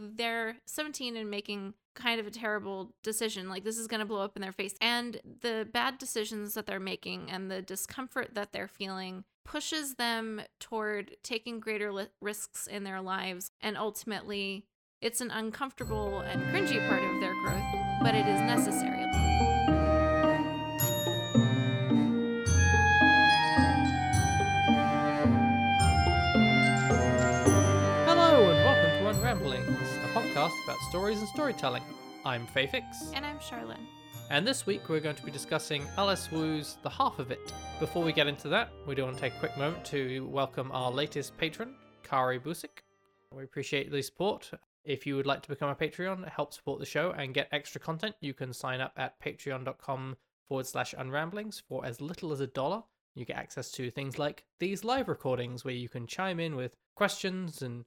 they're 17 and making kind of a terrible decision. Like this is going to blow up in their face. And the bad decisions that they're making and the discomfort that they're feeling pushes them toward taking greater li- risks in their lives. And ultimately, it's an uncomfortable and cringy part of their growth, but it is necessary. Hello and welcome to Unramblings, a podcast about stories and storytelling. I'm Fafix, And I'm Charlene. and this week we're going to be discussing Alice Wu's The Half of It. Before we get into that, we do want to take a quick moment to welcome our latest patron, Kari Busik. We appreciate the support. If you would like to become a Patreon, help support the show, and get extra content, you can sign up at patreon.com forward slash unramblings for as little as a dollar. You get access to things like these live recordings where you can chime in with questions and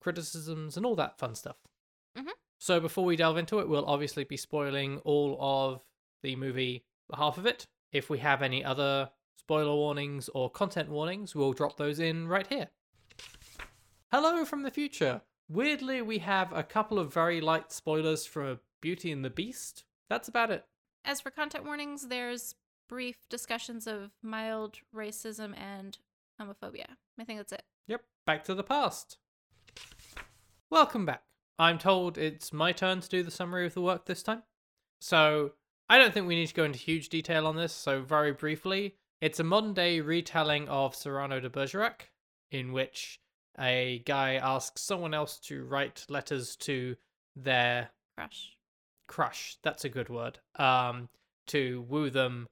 criticisms and all that fun stuff. Mhm. So before we delve into it, we'll obviously be spoiling all of the movie, half of it. If we have any other spoiler warnings or content warnings, we'll drop those in right here. Hello from the future. Weirdly, we have a couple of very light spoilers for Beauty and the Beast. That's about it. As for content warnings, there's brief discussions of mild racism and homophobia. I think that's it. Yep, back to the past. Welcome back. I'm told it's my turn to do the summary of the work this time. So, I don't think we need to go into huge detail on this, so very briefly, it's a modern day retelling of Cyrano de Bergerac, in which a guy asks someone else to write letters to their Crush. crush. That's a good word. Um, to woo them,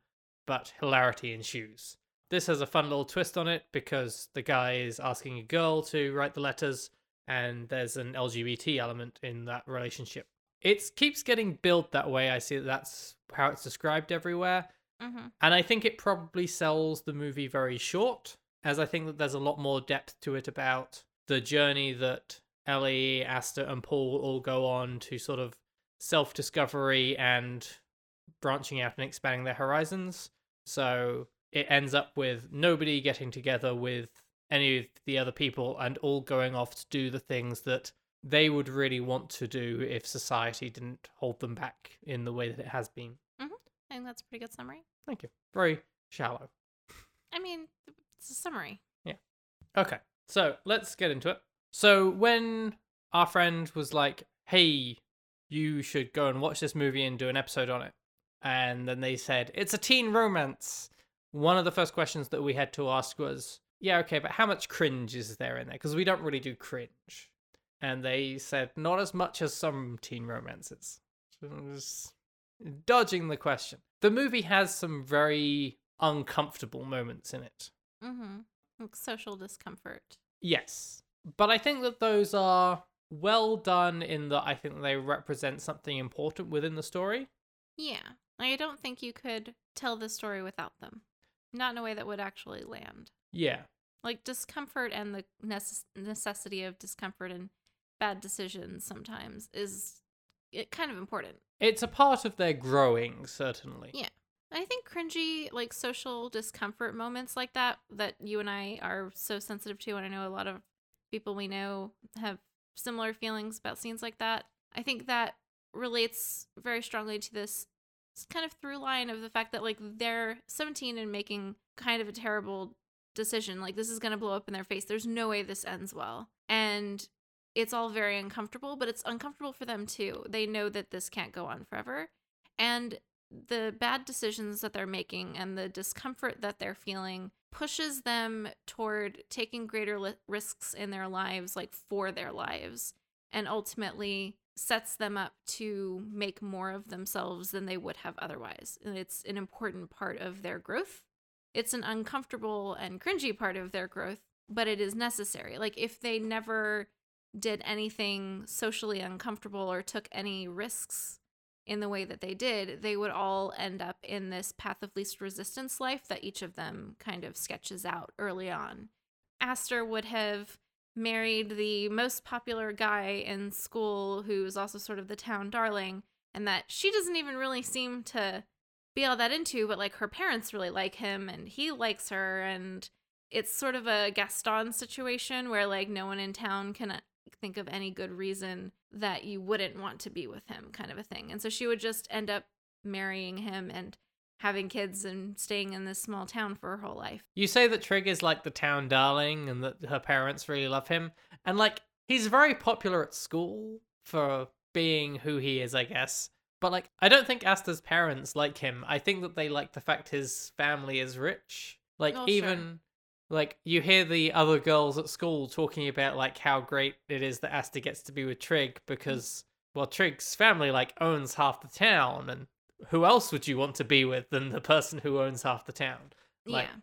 but hilarity ensues. This has a fun little twist on it because the guy is asking a girl to write the letters, and there's an LGBT element in that relationship. It keeps getting built that way. I see that that's how it's described everywhere. Mm-hmm. And I think it probably sells the movie very short, as I think that there's a lot more depth to it about the journey that Ellie, Aster, and Paul all go on to sort of self discovery and branching out and expanding their horizons. So it ends up with nobody getting together with any of the other people and all going off to do the things that they would really want to do if society didn't hold them back in the way that it has been. Mm-hmm. I think that's a pretty good summary. Thank you. Very shallow. I mean, it's a summary. Yeah. Okay, so let's get into it. So when our friend was like, "Hey, you should go and watch this movie and do an episode on it," and then they said it's a teen romance, one of the first questions that we had to ask was, "Yeah, okay, but how much cringe is there in there? Because we don't really do cringe." And they said, "Not as much as some teen romances." Was dodging the question. The movie has some very uncomfortable moments in it. Mm-hmm. Like social discomfort. Yes. But I think that those are well done in that I think they represent something important within the story. Yeah. I don't think you could tell the story without them. Not in a way that would actually land. Yeah. Like discomfort and the necess- necessity of discomfort and bad decisions sometimes is it kind of important. It's a part of their growing, certainly. Yeah. I think cringy, like social discomfort moments like that, that you and I are so sensitive to, and I know a lot of people we know have similar feelings about scenes like that. I think that relates very strongly to this kind of through line of the fact that like they're 17 and making kind of a terrible decision. Like this is going to blow up in their face. There's no way this ends well. And it's all very uncomfortable, but it's uncomfortable for them too. They know that this can't go on forever. And the bad decisions that they're making and the discomfort that they're feeling pushes them toward taking greater li- risks in their lives, like for their lives, and ultimately sets them up to make more of themselves than they would have otherwise. And it's an important part of their growth. It's an uncomfortable and cringy part of their growth, but it is necessary. Like if they never did anything socially uncomfortable or took any risks in the way that they did, they would all end up in this path of least resistance life that each of them kind of sketches out early on. Aster would have married the most popular guy in school who's also sort of the town darling, and that she doesn't even really seem to be all that into, but like her parents really like him and he likes her, and it's sort of a Gaston situation where like no one in town can uh, think of any good reason that you wouldn't want to be with him, kind of a thing. And so she would just end up marrying him and having kids and staying in this small town for her whole life. You say that Trig is like the town darling and that her parents really love him. And like he's very popular at school for being who he is, I guess. But like I don't think Aster's parents like him. I think that they like the fact his family is rich. Like Oh, sure. even like you hear the other girls at school talking about like how great it is that Aster gets to be with Trig hmm. because well Trig's family like owns half the town and who else would you want to be with than the person who owns half the town? Like- yeah.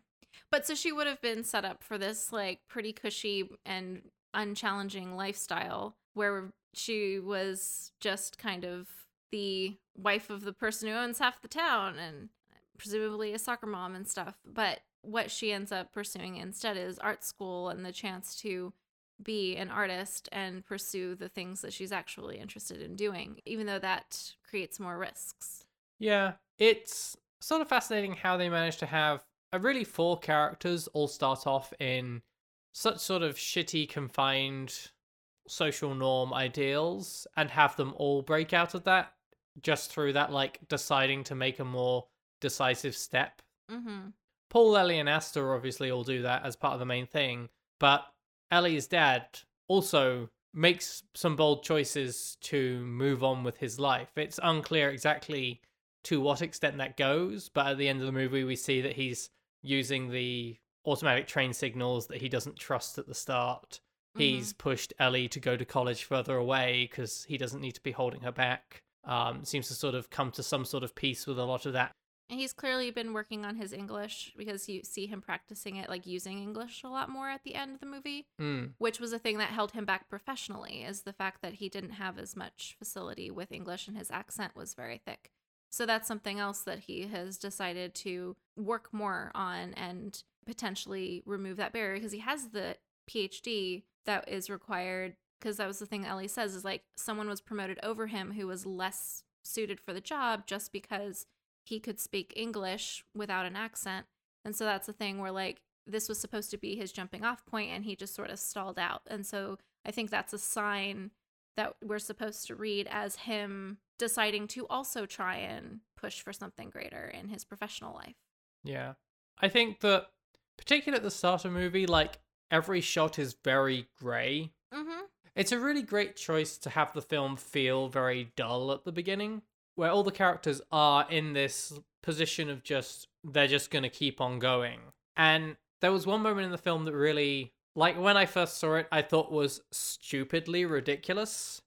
But so she would have been set up for this like pretty cushy and unchallenging lifestyle where she was just kind of the wife of the person who owns half the town and presumably a soccer mom and stuff. But what she ends up pursuing instead is art school and the chance to be an artist and pursue the things that she's actually interested in doing, even though that creates more risks. Yeah, it's sort of fascinating how they managed to have a really four characters all start off in such sort of shitty, confined social norm ideals and have them all break out of that just through that, like, deciding to make a more decisive step. Mm-hmm. Paul, Ellie, and Aster obviously all do that as part of the main thing, but Ellie's dad also makes some bold choices to move on with his life. It's unclear exactly to what extent that goes, but at the end of the movie, we see that he's using the automatic train signals that he doesn't trust at the start. He's pushed Ellie to go to college further away because he doesn't need to be holding her back. Um, seems to sort of come to some sort of peace with a lot of that. And he's clearly been working on his English because you see him practicing it, like using English a lot more at the end of the movie, Mm. which was a thing that held him back professionally, is the fact that he didn't have as much facility with English and his accent was very thick. So that's something else that he has decided to work more on and potentially remove that barrier because he has the PhD that is required. Because that was the thing Ellie says is like someone was promoted over him who was less suited for the job just because he could speak English without an accent. And so that's the thing where like this was supposed to be his jumping off point and he just sort of stalled out. And so I think that's a sign that we're supposed to read as him deciding to also try and push for something greater in his professional life. Yeah. I think that, particularly at the start of the movie, like every shot is very grey. Mm-hmm. It's a really great choice to have the film feel very dull at the beginning, where all the characters are in this position of just, they're just going to keep on going. And there was one moment in the film that really, like when I first saw it, I thought was stupidly ridiculous.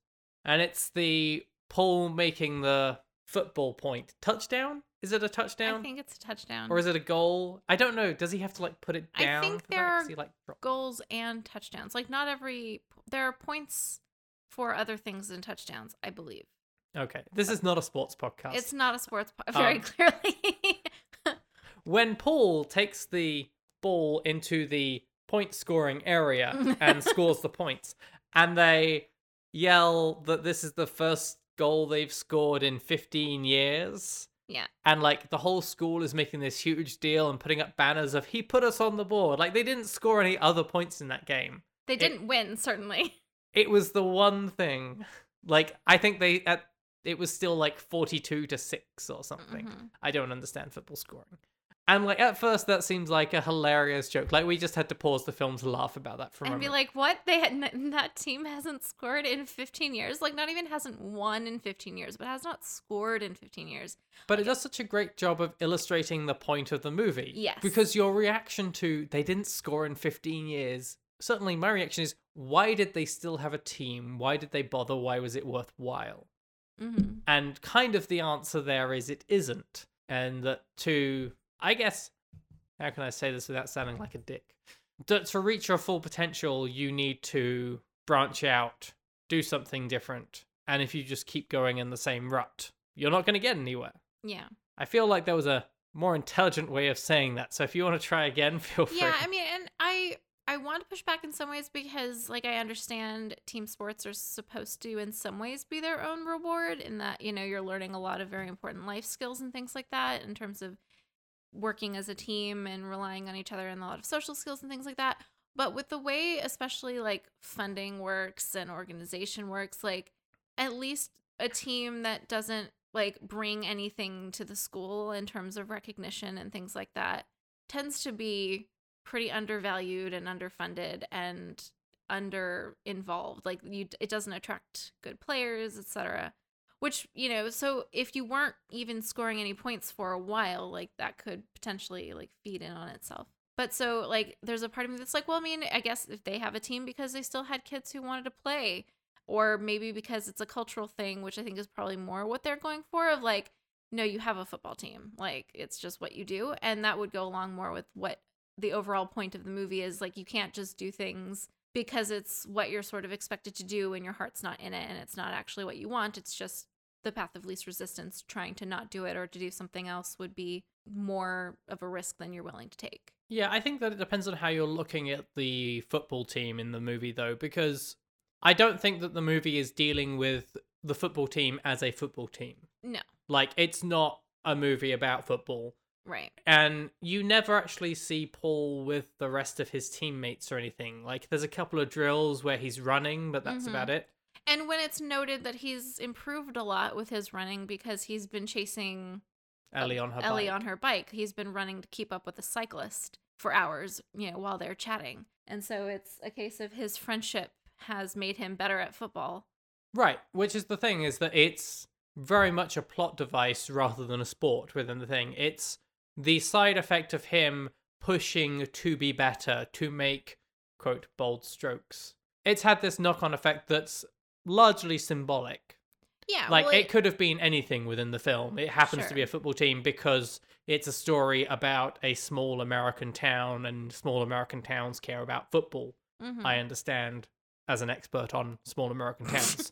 And it's the Paul making the football point touchdown. Is it a touchdown? I think it's a touchdown. or is it a goal? I don't know. Does he have to like put it down? I think there that? are he, like, goals and touchdowns. Like not every there are points for other things than touchdowns, I believe. Okay, this is not a sports podcast. It's not a sports po- very Um, clearly. when Paul takes the ball into the point scoring area and scores the points, and they yell that this is the first goal they've scored in 15 years. yeah. And like the whole school is making this huge deal and putting up banners of he put us on the board. Like they didn't score any other points in that game. They didn't win, certainly. It was the one thing. Like I think they at it was still like 42 to 6 or something. Mhm. I don't understand football scoring. And like at first that seems like a hilarious joke. Like we just had to pause the film to laugh about that for a moment. And be like, what? They had n- that team hasn't scored in 15 years. Like, not even hasn't won in 15 years, but has not scored in 15 years. but it does such a great job of illustrating the point of the movie. Yes. Because your reaction to they didn't score in 15 years, certainly my reaction is why did they still have a team? Why did they bother? Why was it worthwhile? Mm-hmm. And kind of the answer there is it isn't. And that to, I guess, how can I say this without sounding like a dick? To reach your full potential, you need to branch out, do something different. And if you just keep going in the same rut, you're not going to get anywhere. Yeah. I feel like there was a more intelligent way of saying that. So if you want to try again, feel free. Yeah, I mean, and I I want to push back in some ways because like I understand team sports are supposed to in some ways be their own reward in that, you know, you're learning a lot of very important life skills and things like that in terms of working as a team and relying on each other and a lot of social skills and things like that. But with the way, especially like funding works and organization works, like at least a team that doesn't like bring anything to the school in terms of recognition and things like that tends to be pretty undervalued and underfunded and under involved like you it doesn't attract good players etc which you know so if you weren't even scoring any points for a while like that could potentially like feed in on itself. But so like there's a part of me that's like well i mean i guess if they have a team because they still had kids who wanted to play or maybe because it's a cultural thing which i think is probably more what they're going for of like no you have a football team. Like it's just what you do. And that would go along more with what the overall point of the movie is. Like you can't just do things because it's what you're sort of expected to do and your heart's not in it and it's not actually what you want. It's just the path of least resistance trying to not do it or to do something else would be more of a risk than you're willing to take Yeah, I think that it depends on how you're looking at the football team in the movie, though, because I don't think that the movie is dealing with the football team as a football team. no Like, it's not a movie about football. right And you never actually see Paul with the rest of his teammates or anything. Like, there's a couple of drills where he's running, but that's Mhm. about it. And when it's noted that he's improved a lot with his running because he's been chasing Ellie on her Ellie bike. on her bike. He's been running to keep up with a cyclist for hours, you know, while they're chatting. And so it's a case of his friendship has made him better at football. Right, which is the thing is that it's very much a plot device rather than a sport within the thing. It's the side effect of him pushing to be better, to make quote bold strokes. It's had this knock-on effect that's largely symbolic. Yeah, like well, it could have been anything within the film. It happens to be a football team because it's a story about a small American town and small American towns care about football. mhm. I understand as an expert on small American towns.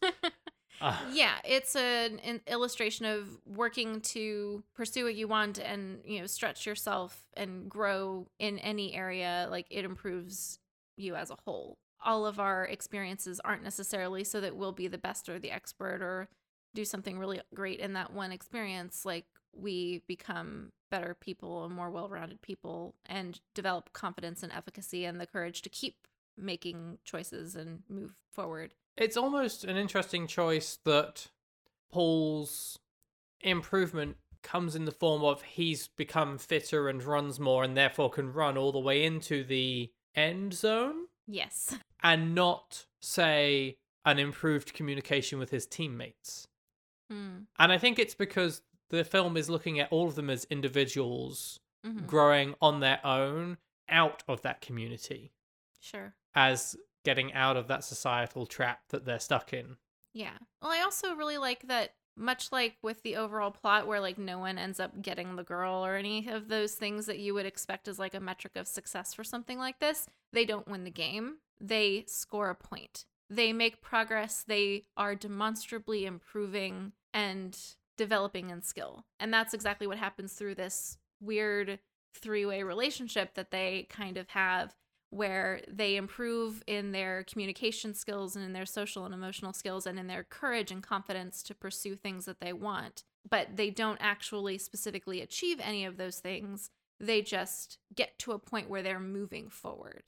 Uh, yeah, it's an, an illustration of working to pursue what you want and you know stretch yourself and grow in any area. Like it improves you as a whole. All of our experiences aren't necessarily so that we'll be the best or the expert or do something really great in that one experience. Like we become better people and more well-rounded people and develop confidence and efficacy and the courage to keep making choices and move forward. it's almost an interesting choice that Paul's improvement comes in the form of he's become fitter and runs more and therefore can run all the way into the end zone Yes. and not say an improved communication with his teammates. Hmm. And I think it's because the film is looking at all of them as individuals Mhm. growing on their own out of that community Sure. as getting out of that societal trap that they're stuck in. Yeah. Well, I also really like that much like with the overall plot where like no one ends up getting the girl or any of those things that you would expect as like a metric of success for something like this, they don't win the game. They score a point. They make progress. They are demonstrably improving and developing in skill. And that's exactly what happens through this weird three-way relationship that they kind of have where they improve in their communication skills and in their social and emotional skills and in their courage and confidence to pursue things that they want. But they don't actually specifically achieve any of those things. They just get to a point where they're moving forward.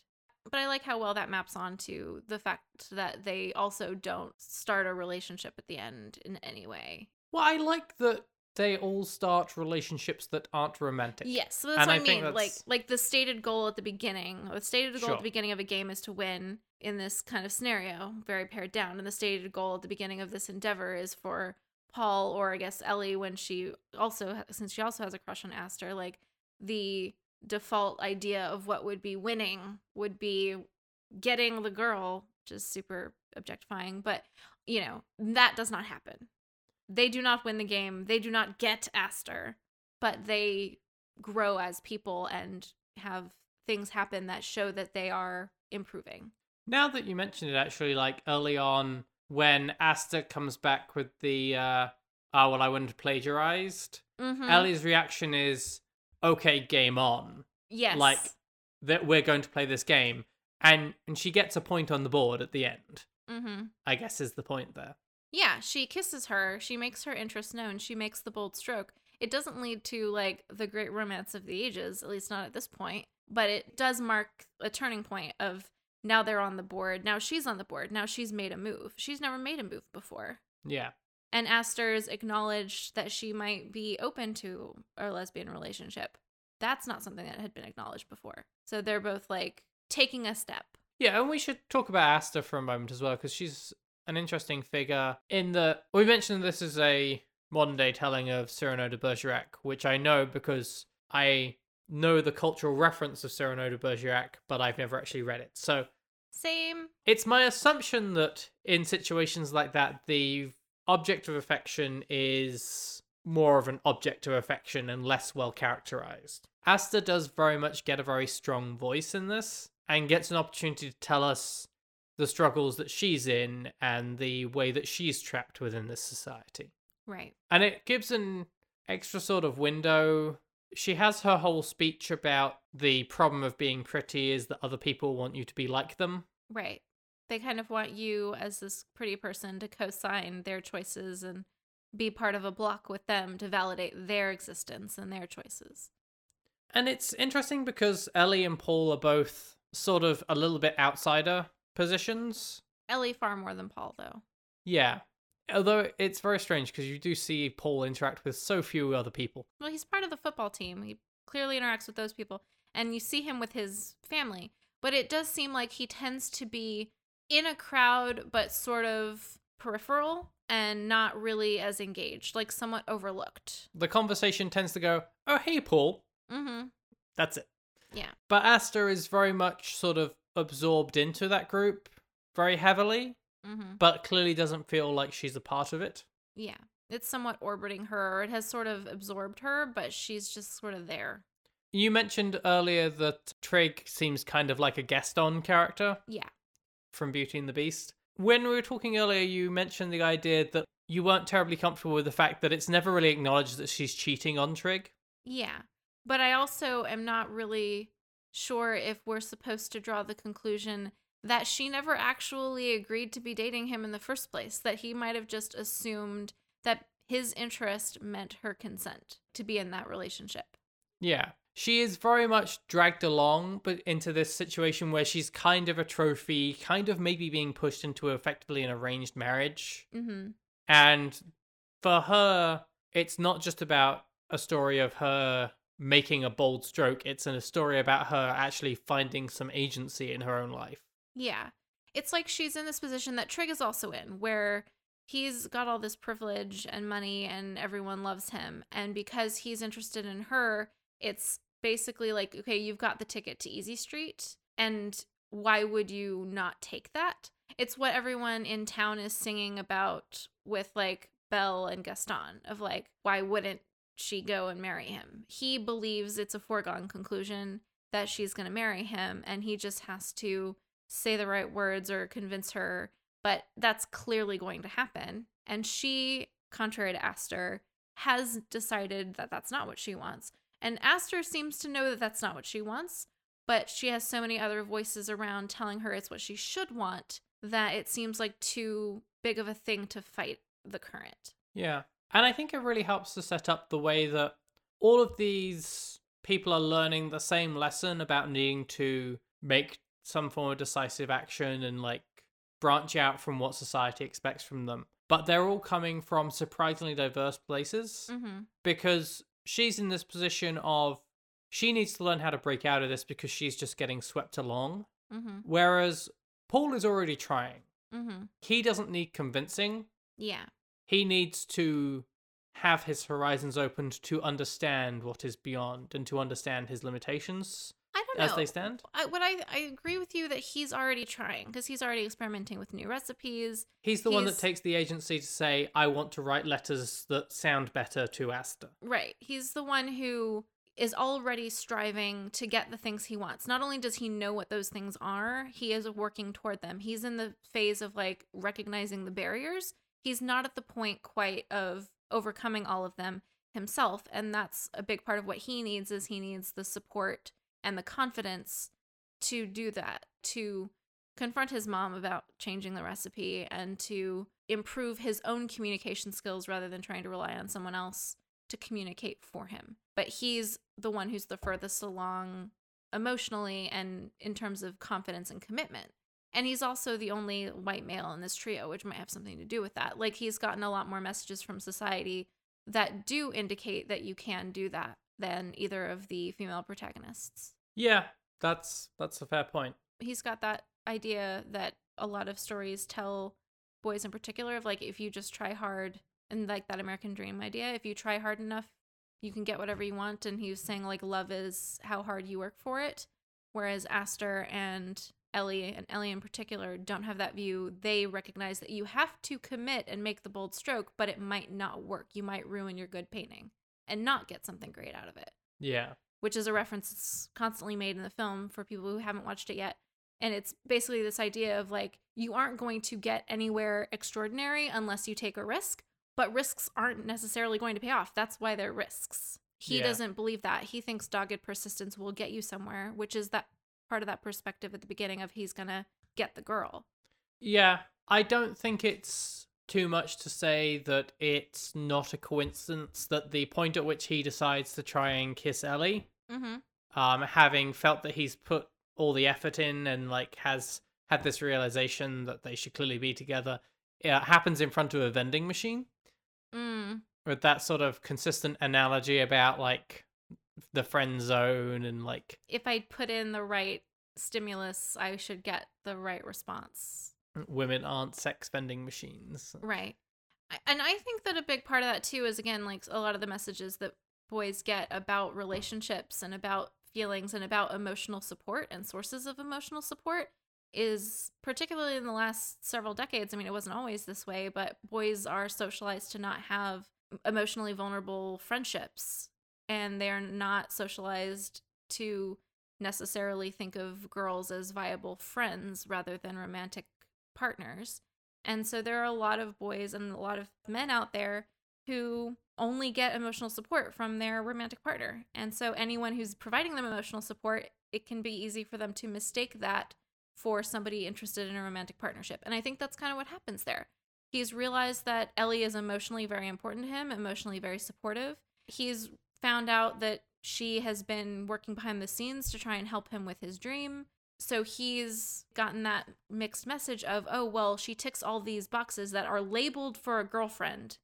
But I like how well that maps onto the fact that they also don't start a relationship at the end in any way. Well, I like that they all start relationships that aren't romantic. Yes, so that's And what I I, think mean. Like, like the stated goal at the beginning, the stated goal at the beginning of a game is to win in this kind of scenario, very pared down. And the stated goal at the beginning of this endeavor is for Paul, or I guess Ellie, when she also, since she also has a crush on Aster, like the default idea of what would be winning would be getting the girl, which is super objectifying, but you know that does not happen. They do not win the game. They do not get Aster, but they grow as people and have things happen that show that they are improving. Now that you mentioned it, actually, like early on when Aster comes back with the, uh, oh, well, I wouldn't have plagiarized, Mm-hmm. Ellie's reaction is, okay, game on. yes, like, That we're going to play this game. And, and she gets a point on the board at the end, mm-hmm. I guess is the point there. Yeah, she kisses her. She makes her interest known. She makes the bold stroke. It doesn't lead to like the great romance of the ages, at least not at this point. but it does mark a turning point of now they're on the board. Now she's on the board. Now she's made a move. She's never made a move before. Yeah. And Aster's acknowledged that she might be open to a lesbian relationship. That's not something that had been acknowledged before. So they're both like taking a step. Yeah, and we should talk about Aster for a moment as well, because she's an interesting figure in the. we mentioned this is a modern day telling of Cyrano de Bergerac, which I know because I know the cultural reference of Cyrano de Bergerac, but I've never actually read it. So Same. it's my assumption that in situations like that, the object of affection is more of an object of affection and less well characterized. Aster does very much get a very strong voice in this and gets an opportunity to tell us the struggles that she's in and the way that she's trapped within this society. Right. And it gives an extra sort of window. She has her whole speech about the problem of being pretty is that other people want you to be like them. Right. They kind of want you as this pretty person to co sign their choices and be part of a block with them to validate their existence and their choices. And it's interesting because Ellie and Paul are both sort of a little bit outsider positions. Ellie far more than Paul, though. Yeah. Although it's very strange because you do see Paul interact with so few other people. Well, he's part of the football team. He clearly interacts with those people, and you see him with his family. But it does seem like he tends to be in a crowd, but sort of peripheral and not really as engaged, like somewhat overlooked. The conversation tends to go, Oh, hey, Paul. Mm-hmm. That's it. Yeah. But Aster is very much sort of absorbed into that group very heavily, Mm-hmm. but clearly doesn't feel like she's a part of it. Yeah. It's somewhat orbiting her, it has sort of absorbed her, but she's just sort of there. You mentioned earlier that Trig seems kind of like a Gaston character Yeah. from Beauty and the Beast. When we were talking earlier, you mentioned the idea that you weren't terribly comfortable with the fact that it's never really acknowledged that she's cheating on Trig. Yeah. But I also am not really sure if we're supposed to draw the conclusion that she never actually agreed to be dating him in the first place, that he might have just assumed that his interest meant her consent to be in that relationship. Yeah. She is very much dragged along but into this situation where she's kind of a trophy, kind of maybe being pushed into effectively an arranged marriage. Mm-hmm. And for her, it's not just about a story of her making a bold stroke, it's in a story about her actually finding some agency in her own life. Yeah. It's like she's in this position that Trig is also in, where he's got all this privilege and money and everyone loves him. And because he's interested in her, it's basically like, okay, you've got the ticket to Easy Street. And why would you not take that? It's what everyone in town is singing about with like Belle and Gaston of like, why wouldn't she go and marry him? He believes it's a foregone conclusion that she's going to marry him, and he just has to say the right words or convince her, but that's clearly going to happen. And she, contrary to Aster, has decided that that's not what she wants. And Aster seems to know that that's not what she wants, but she has so many other voices around telling her it's what she should want that it seems like too big of a thing to fight the current. Yeah. And I think it really helps to set up the way that all of these people are learning the same lesson about needing to make some form of decisive action and like branch out from what society expects from them. But they're all coming from surprisingly diverse places Mm-hmm. because she's in this position of she needs to learn how to break out of this because she's just getting swept along. Mm-hmm. Whereas Paul is already trying. Mm-hmm. He doesn't need convincing. Yeah. He needs to have his horizons opened to understand what is beyond and to understand his limitations I don't know. as they stand. I, what I, I agree with you that he's already trying because he's already experimenting with new recipes. He's the one that He's- takes the agency to say, I want to write letters that sound better to Aster. Right. He's the one who is already striving to get the things he wants. Not only does he know what those things are, he is working toward them. He's in the phase of like recognizing the barriers. He's not at the point quite of overcoming all of them himself, and that's a big part of what he needs is he needs the support and the confidence to do that, to confront his mom about changing the recipe and to improve his own communication skills rather than trying to rely on someone else to communicate for him. But he's the one who's the furthest along emotionally and in terms of confidence and commitment. And he's also the only white male in this trio, which might have something to do with that. Like he's gotten a lot more messages from society that do indicate that you can do that than either of the female protagonists. Yeah, that's that's a fair point. He's got that idea that a lot of stories tell boys in particular of like if you just try hard and like that American dream idea, if you try hard enough, you can get whatever you want. And he was saying like love is how hard you work for it. Whereas Aster and Ellie, and Ellie in particular, don't have that view. They recognize that you have to commit and make the bold stroke, but it might not work. You might ruin your good painting and not get something great out of it. Yeah. Which is a reference that's constantly made in the film for people who haven't watched it yet. And it's basically this idea of like, you aren't going to get anywhere extraordinary unless you take a risk, but risks aren't necessarily going to pay off. That's why they're risks. He Yeah. doesn't believe that. He thinks dogged persistence will get you somewhere, which is that part of that perspective at the beginning of he's to get the girl. Yeah, I don't think it's too much to say that it's not a coincidence that the point at which he decides to try and kiss Ellie, Mm-hmm. um, having felt that he's put all the effort in and like has had this realization that they should clearly be together, it happens in front of a vending machine Mm. with that sort of consistent analogy about like the friend zone and like If I put in the right stimulus, I should get the right response. Mm, women aren't sex vending machines. Right. And I think that a big part of that too is again like a lot of the messages that boys get about relationships and about feelings and about emotional support and sources of emotional support is particularly in the last several decades. I mean, it wasn't always this way, but boys are socialized to not have emotionally vulnerable friendships and they're not socialized to necessarily think of girls as viable friends rather than romantic partners. And so there are a lot of boys and a lot of men out there who only get emotional support from their romantic partner. And so anyone who's providing them emotional support, it can be easy for them to mistake that for somebody interested in a romantic partnership. And I think that's kind of what happens there. He's realized that Ellie is emotionally very important to him, emotionally very supportive. He's found out that she has been working behind the scenes to try and help him with his dream. So he's gotten that mixed message of, oh, well, she ticks all these boxes that are labeled for a girlfriend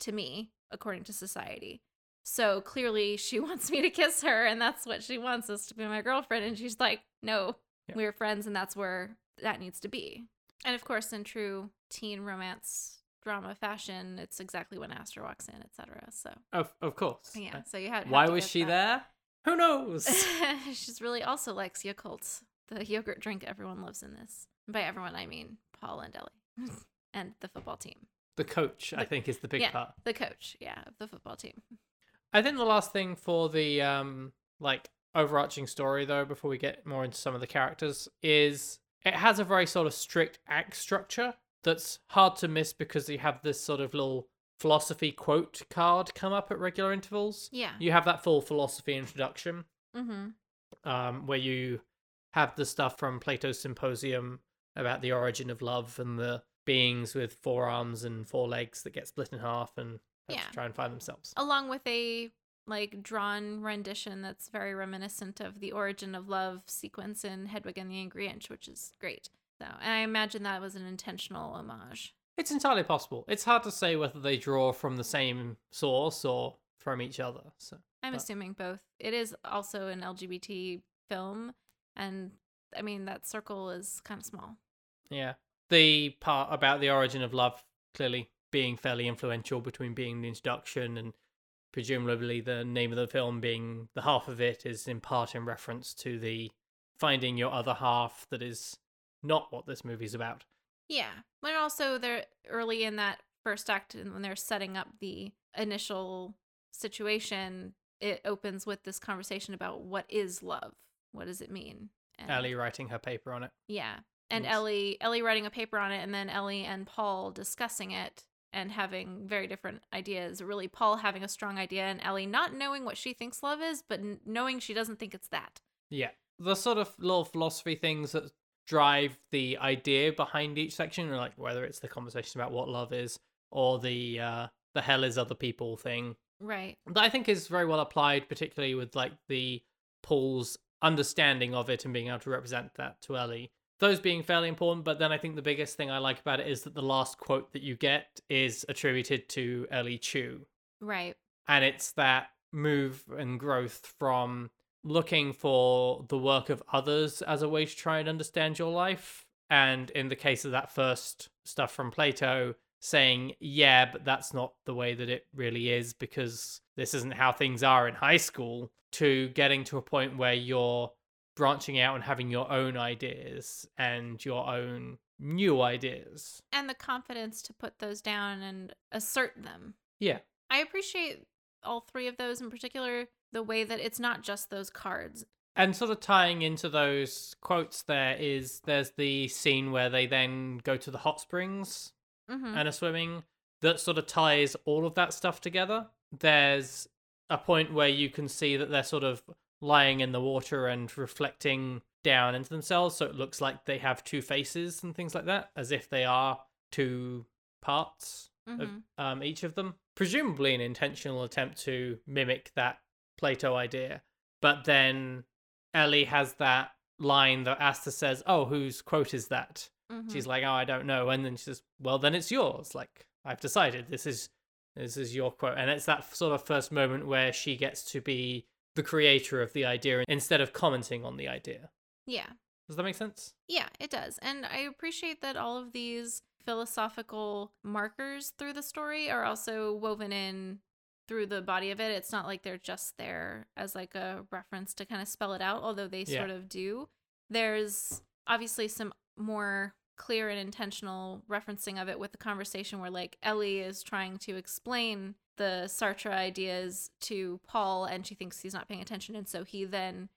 to me, according to society. So clearly she wants me to kiss her, and that's what she wants us to be my girlfriend. And she's like, no, Yeah. we're friends, and that's where that needs to be. And of course, in true teen romance drama fashion, it's exactly when Aster walks in, etc. So Of of course. yeah, so you had. Why was she that. there? Who knows? She's really also likes Yakult, the yogurt drink everyone loves in this. By everyone, I mean Paul and Ellie, and the football team. the coach, I think, is the big yeah, part. the coach, yeah, of the football team. I think the last thing for the um like overarching story though, before we get more into some of the characters, is it has a very sort of strict act structure that's hard to miss because you have this sort of little philosophy quote card come up at regular intervals. Yeah. You have that full philosophy introduction, Mm-hmm. um, where you have the stuff from Plato's Symposium about the origin of love and the beings with four arms and four legs that get split in half and Yeah. try and find themselves. Along with a like drawn rendition that's very reminiscent of the origin of love sequence in Hedwig and the Angry Inch, which is great. So, and I imagine that was an intentional homage. It's entirely possible. It's hard to say whether they draw from the same source or from each other. So I'm But- assuming both. It is also an LGBT film, and I mean that circle is kind of small. yeah, the part about the origin of love clearly being fairly influential between being the introduction and presumably the name of the film being the half of it is in part in reference to the finding your other half that is not what this movie's about. Yeah, but also they're early in that first act, and when they're setting up the initial situation, it opens with this conversation about what is love, what does it mean? And, Ellie writing her paper on it. yeah, and Yes. Ellie, Ellie writing a paper on it, and then Ellie and Paul discussing it and having very different ideas. Really, Paul having a strong idea, and Ellie not knowing what she thinks love is, but n- knowing she doesn't think it's that. Yeah. The sort of little philosophy things that drive the idea behind each section, like whether it's the conversation about what love is or the uh the hell is other people thing. Right. That I think is very well applied, particularly with like the Paul's understanding of it and being able to represent that to Ellie. Those being fairly important, but then I think the biggest thing I like about it is that the last quote that you get is attributed to Ellie Chu. Right. And it's that move and growth from looking for the work of others as a way to try and understand your life. And in the case of that first stuff from Plato, saying, yeah, but that's not the way that it really is because this isn't how things are in high school, to getting to a point where you're branching out and having your own ideas and your own new ideas. And the confidence to put those down and assert them. Yeah. I appreciate all three of those in particular, the way that it's not just those cards. And sort of tying into those quotes, there is there's the scene where they then go to the hot springs Mm-hmm. and are swimming that sort of ties all of that stuff together. There's a point where you can see that they're sort of lying in the water and reflecting down into themselves, so it looks like they have two faces and things like that, as if they are two parts of Mhm. um, each of them. Presumably an intentional attempt to mimic that Plato idea. But then Ellie has that line that Aster says, Oh, whose quote is that? Mhm. She's like, "Oh, I don't know," and then she says, "Well, then it's yours. Like I've decided this is this is your quote." And it's that sort of first moment where she gets to be the creator of the idea instead of commenting on the idea. yeah. Does that make sense? Yeah, it does. And I appreciate that all of these philosophical markers through the story are also woven in through the body of it. It's not like they're just there as like a reference to kind of spell it out, although they Yeah. sort of do. There's obviously some more clear and intentional referencing of it with the conversation where like Ellie is trying to explain the Sartre ideas to Paul and she thinks he's not paying attention and so he then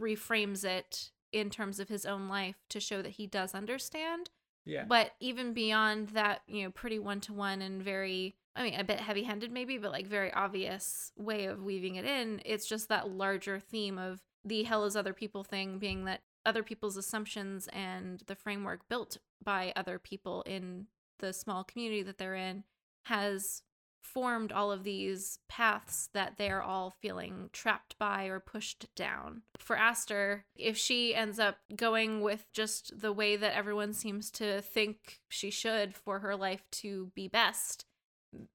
reframes it in terms of his own life to show that he does understand. Yeah. But even beyond that, you know, pretty one to one and very, I mean, a bit heavy handed maybe, but like very obvious way of weaving it in, it's just that larger theme of the hell is other people thing being that other people's assumptions and the framework built by other people in the small community that they're in has formed all of these paths that they're all feeling trapped by or pushed down. For Aster, if she ends up going with just the way that everyone seems to think she should for her life to be best,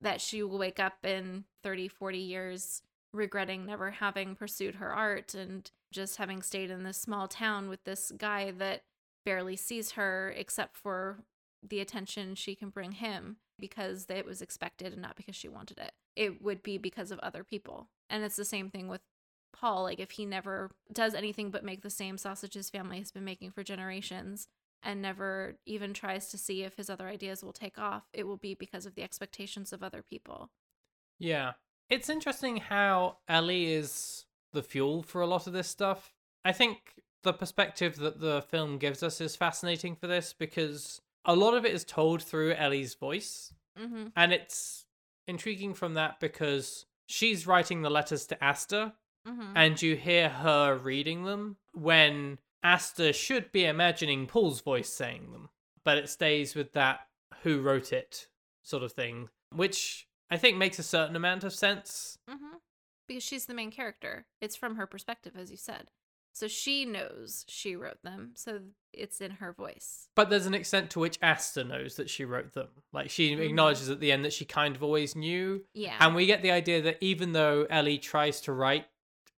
that she will wake up in 30, 40 years regretting never having pursued her art and just having stayed in this small town with this guy that barely sees her except for the attention she can bring him because it was expected and not because she wanted it. It would be because of other people. And it's the same thing with Paul. Like, if he never does anything but make the same sausage his family has been making for generations and never even tries to see if his other ideas will take off, it will be because of the expectations of other people. Yeah. It's interesting how Ellie is the fuel for a lot of this stuff. I think the perspective that the film gives us is fascinating for this because a lot of it is told through Ellie's voice. Mm-hmm. And it's intriguing from that because she's writing the letters to Aster Mm-hmm. and you hear her reading them when Aster should be imagining Paul's voice saying them. But it stays with that who wrote it sort of thing, which I think makes a certain amount of sense. Mm-hmm. Because she's the main character. It's from her perspective, as you said. So she knows she wrote them. So it's in her voice. But there's an extent to which Aster knows that she wrote them. Like she Mhm. acknowledges at the end that she kind of always knew. Yeah. And we get the idea that even though Ellie tries to write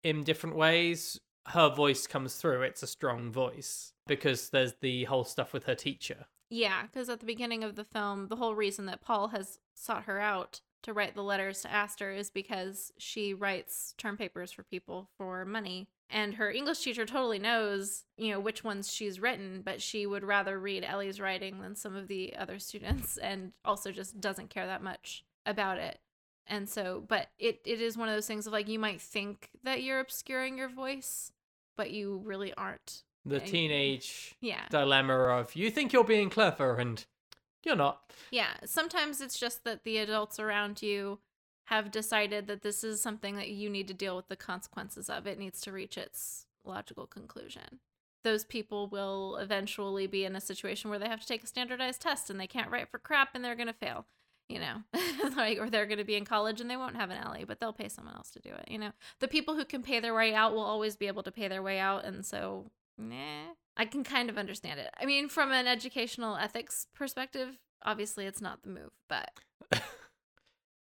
in different ways, her voice comes through. It's a strong voice because there's the whole stuff with her teacher. Yeah, because at the beginning of the film, the whole reason that Paul has sought her out to write the letters to Aster is because she writes term papers for people for money. And her English teacher totally knows, you know, which ones she's written, but she would rather read Ellie's writing than some of the other students and also just doesn't care that much about it. And so, but it, it is one of those things of like, you might think that you're obscuring your voice, but you really aren't. The And- teenage Yeah. dilemma of you think you're being clever and you're not. Yeah, sometimes it's just that the adults around you have decided that this is something that you need to deal with the consequences of. It needs to reach its logical conclusion. Those people will eventually be in a situation where they have to take a standardized test and they can't write for crap and they're going to fail. You know, like, or they're going to be in college and they won't have an Ellie, but they'll pay someone else to do it. You know, the people who can pay their way out will always be able to pay their way out. And so, nah, I can kind of understand it. I mean, from an educational ethics perspective, obviously it's not the move, but.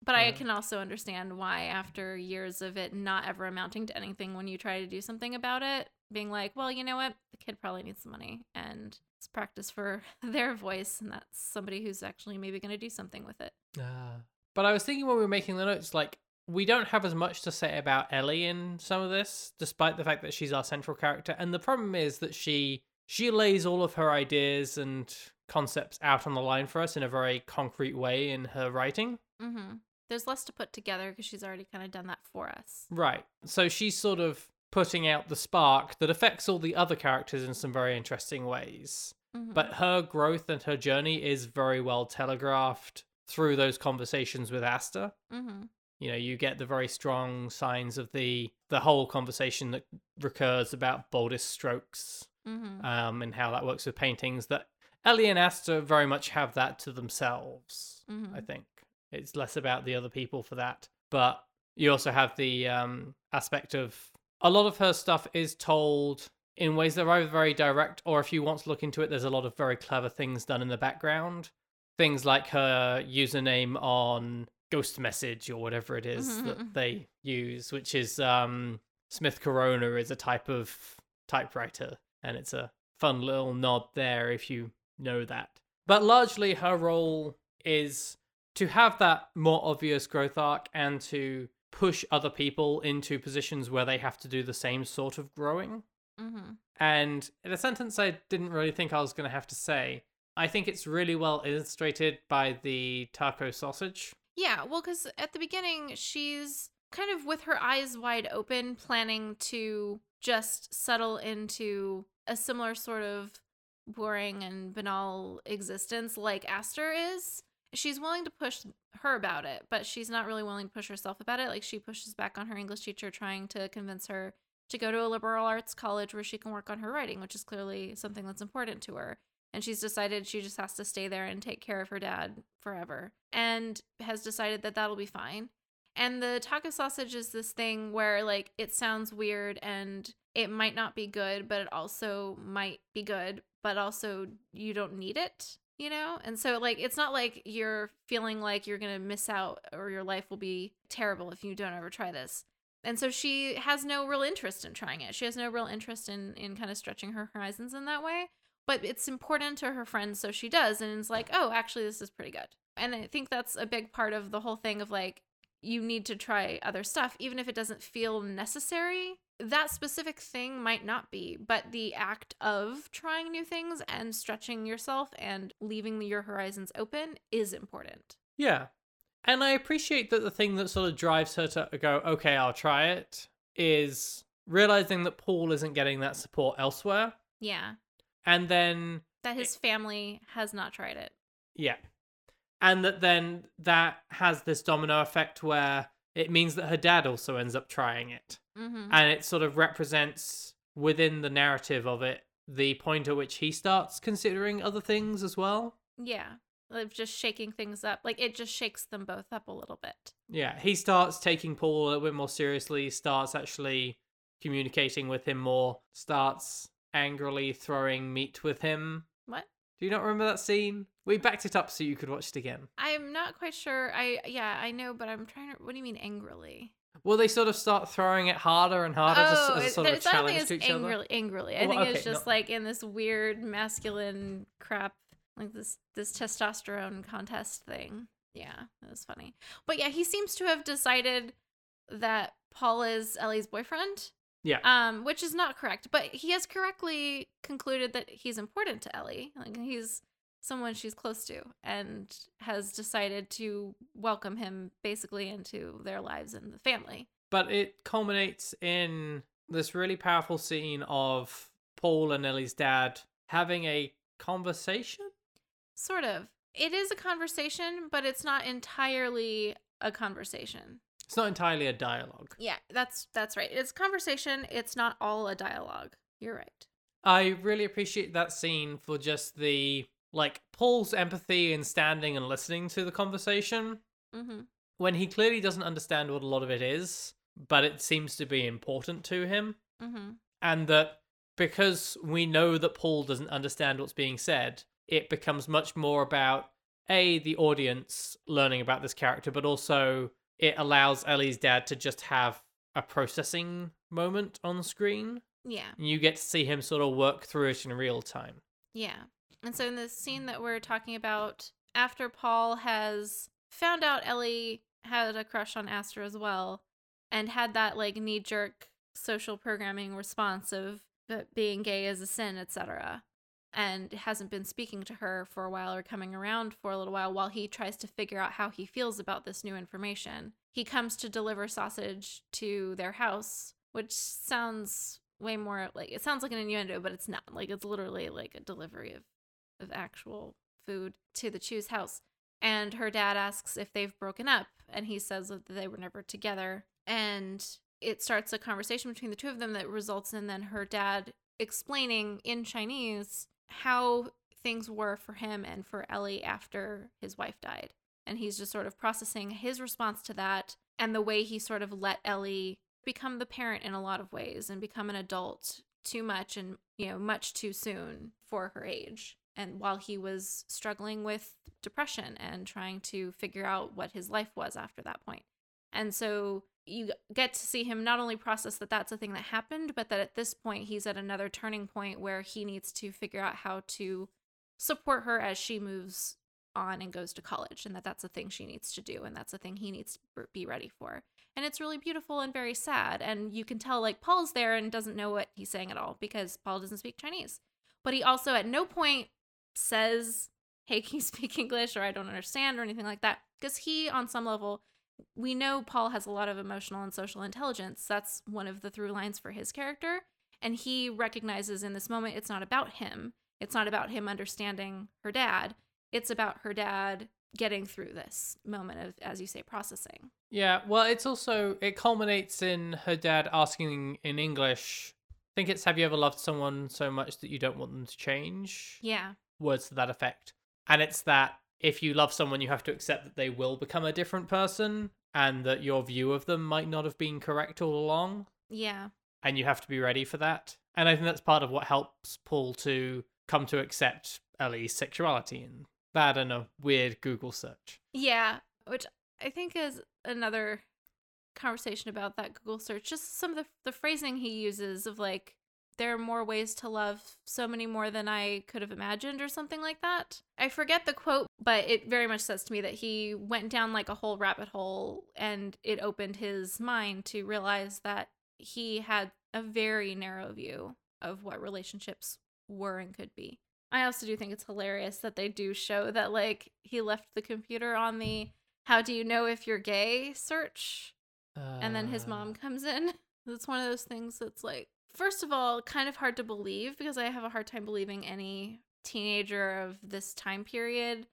But I can also understand why, after years of it not ever amounting to anything, when you try to do something about it, being like, well, you know what? The kid probably needs some money and practice for their voice. And that's somebody who's actually maybe going to do something with it. Ah. But I was thinking when we were making the notes, like, we don't have as much to say about Ellie in some of this, despite the fact that she's our central character. And the problem is that she she lays all of her ideas and concepts out on the line for us in a very concrete way in her writing. Mm-hmm. There's less to put together because she's already kind of done that for us. Right. So she's sort of putting out the spark that affects all the other characters in some very interesting ways. Mhm. But her growth and her journey is very well telegraphed through those conversations with Aster. mm-hmm. You know, you get the very strong signs of the the whole conversation that recurs about boldest strokes Mm-hmm. um, and how that works with paintings. That Ellie and Aster very much have that to themselves. Mhm. I think it's less about the other people for that, but you also have the um, aspect of a lot of her stuff is told in ways that are either very direct or if you want to look into it, there's a lot of very clever things done in the background. Things like her username on Ghost Message or whatever it is Mhm, that mhm. they use, which is um, Smith Corona is a type of typewriter, and it's a fun little nod there if you know that. But largely, her role is to have that more obvious growth arc and to push other people into positions where they have to do the same sort of growing. Mm-hmm. And in a sentence I didn't really think I was going to have to say, I think it's really well illustrated by the taco sausage. Yeah, well, because at the beginning, she's kind of with her eyes wide open, planning to just settle into a similar sort of boring and banal existence like Aster is. She's willing to push her about it, but she's not really willing to push herself about it. Like, she pushes back on her English teacher, trying to convince her to go to a liberal arts college where she can work on her writing, which is clearly something that's important to her. And she's decided she just has to stay there and take care of her dad forever and has decided that that'll be fine. And the taco sausage is this thing where like it sounds weird and it might not be good but it also might be good but also you don't need it you know? And so like it's not like you're feeling like you're gonna miss out or your life will be terrible if you don't ever try this. And so she has no real interest in trying it. She has no real interest in in kind of stretching her horizons in that way but it's important to her friends so she does and it's like oh actually this is pretty good. And i think that's a big part of the whole thing of like you need to try other stuff even if it doesn't feel necessary that specific thing might not be but the act of trying new things and stretching yourself and leaving your horizons open is important Yeah. And I appreciate that the thing that sort of drives her to go, okay, I'll try it, is realizing that Paul isn't getting that support elsewhere. yeah And then, that his family has not tried it yeah. And that then that has this domino effect where it means that her dad also ends up trying it. Mm-hmm. And it sort of represents within the narrative of it the point at which he starts considering other things as well. yeah of just shaking things up like it just shakes them both up a little bit Yeah, he starts taking Paul a little bit more seriously, starts actually communicating with him more, starts angrily throwing meat with him. what Do you not remember that scene? We backed it up so you could watch it again. I'm not quite sure. I yeah, I know, but I'm trying to. What do you mean angrily? Well, they sort of start throwing it harder and harder as, as a Oh, it- sort of a it's- I don't challenge to each other. angrily. Angrily, I Well, think it's just no. like in this weird masculine crap, like this this testosterone contest thing. Yeah, it was funny. But yeah, he seems to have decided that Paul is Ellie's boyfriend. Yeah. Um, which is not correct, but he has correctly concluded that he's important to Ellie. Like he's someone she's close to and has decided to welcome him basically into their lives and the family. But it culminates in this really powerful scene of Paul and Ellie's dad having a conversation. Sort of. It is a conversation, but it's not entirely a conversation. It's not entirely a dialogue. Yeah, that's that's right. It's a conversation, it's not all a dialogue. You're right. I really appreciate that scene for just the like Paul's empathy in standing and listening to the conversation Mm-hmm. when he clearly doesn't understand what a lot of it is, but it seems to be important to him. Mm-hmm. And that because we know that Paul doesn't understand what's being said, it becomes much more about A, the audience learning about this character, but also it allows Ellie's dad to just have a processing moment on screen. Yeah. You get to see him sort of work through it in real time. Yeah. And so in the scene that we're talking about, after Paul has found out Ellie had a crush on Aster as well, and had that like knee jerk social programming response of being gay is a sin, etc. And hasn't been speaking to her for a while or coming around for a little while while he tries to figure out how he feels about this new information. He comes to deliver sausage to their house, which sounds way more like it sounds like an innuendo, but it's not. Like it's literally like a delivery of of actual food to the Chu's house. And her dad asks if they've broken up, and he says that they were never together. And it starts a conversation between the two of them that results in then her dad explaining in Chinese how things were for him and for Ellie after his wife died. And he's just sort of processing his response to that and the way he sort of let Ellie become the parent in a lot of ways and become an adult too much and, you know, much too soon for her age. And while he was struggling with depression and trying to figure out what his life was after that point. And so you get to see him not only process that that's a thing that happened, but that at this point he's at another turning point where he needs to figure out how to support her as she moves on and goes to college, and that that's a thing she needs to do, and that's a thing he needs to be ready for. And it's really beautiful and very sad. And you can tell, like, Paul's there and doesn't know what he's saying at all because Paul doesn't speak Chinese. But he also at no point says, Hey, can you speak English? or I don't understand, or anything like that. Because he, on some level, we know Paul has a lot of emotional and social intelligence. That's one of the through lines for his character. And he recognizes in this moment it's not about him. It's not about him understanding her dad. It's about her dad getting through this moment of, as you say, processing. Yeah, well, it's also it culminates in her dad asking in English. I think it's "Have you ever loved someone so much that you don't want them to change?" Yeah. Words to that effect, and it's that if you love someone, you have to accept that they will become a different person, and that your view of them might not have been correct all along, Yeah. and you have to be ready for that. And I think that's part of what helps Paul to come to accept Ellie's sexuality, and that and a weird Google search. Yeah. Which I think is another conversation about that Google search. Just some of the, the phrasing he uses of like, there are more ways to love, so many more than I could have imagined, or something like that. I forget the quote, but it very much says to me that he went down like a whole rabbit hole and it opened his mind to realize that he had a very narrow view of what relationships were and could be. I also do think it's hilarious that they do show that like he left the computer on the how do you know if you're gay search and then his Uh, mom comes in. It's one of those things that's like first of all kind of hard to believe because I have a hard time believing any teenager of this time period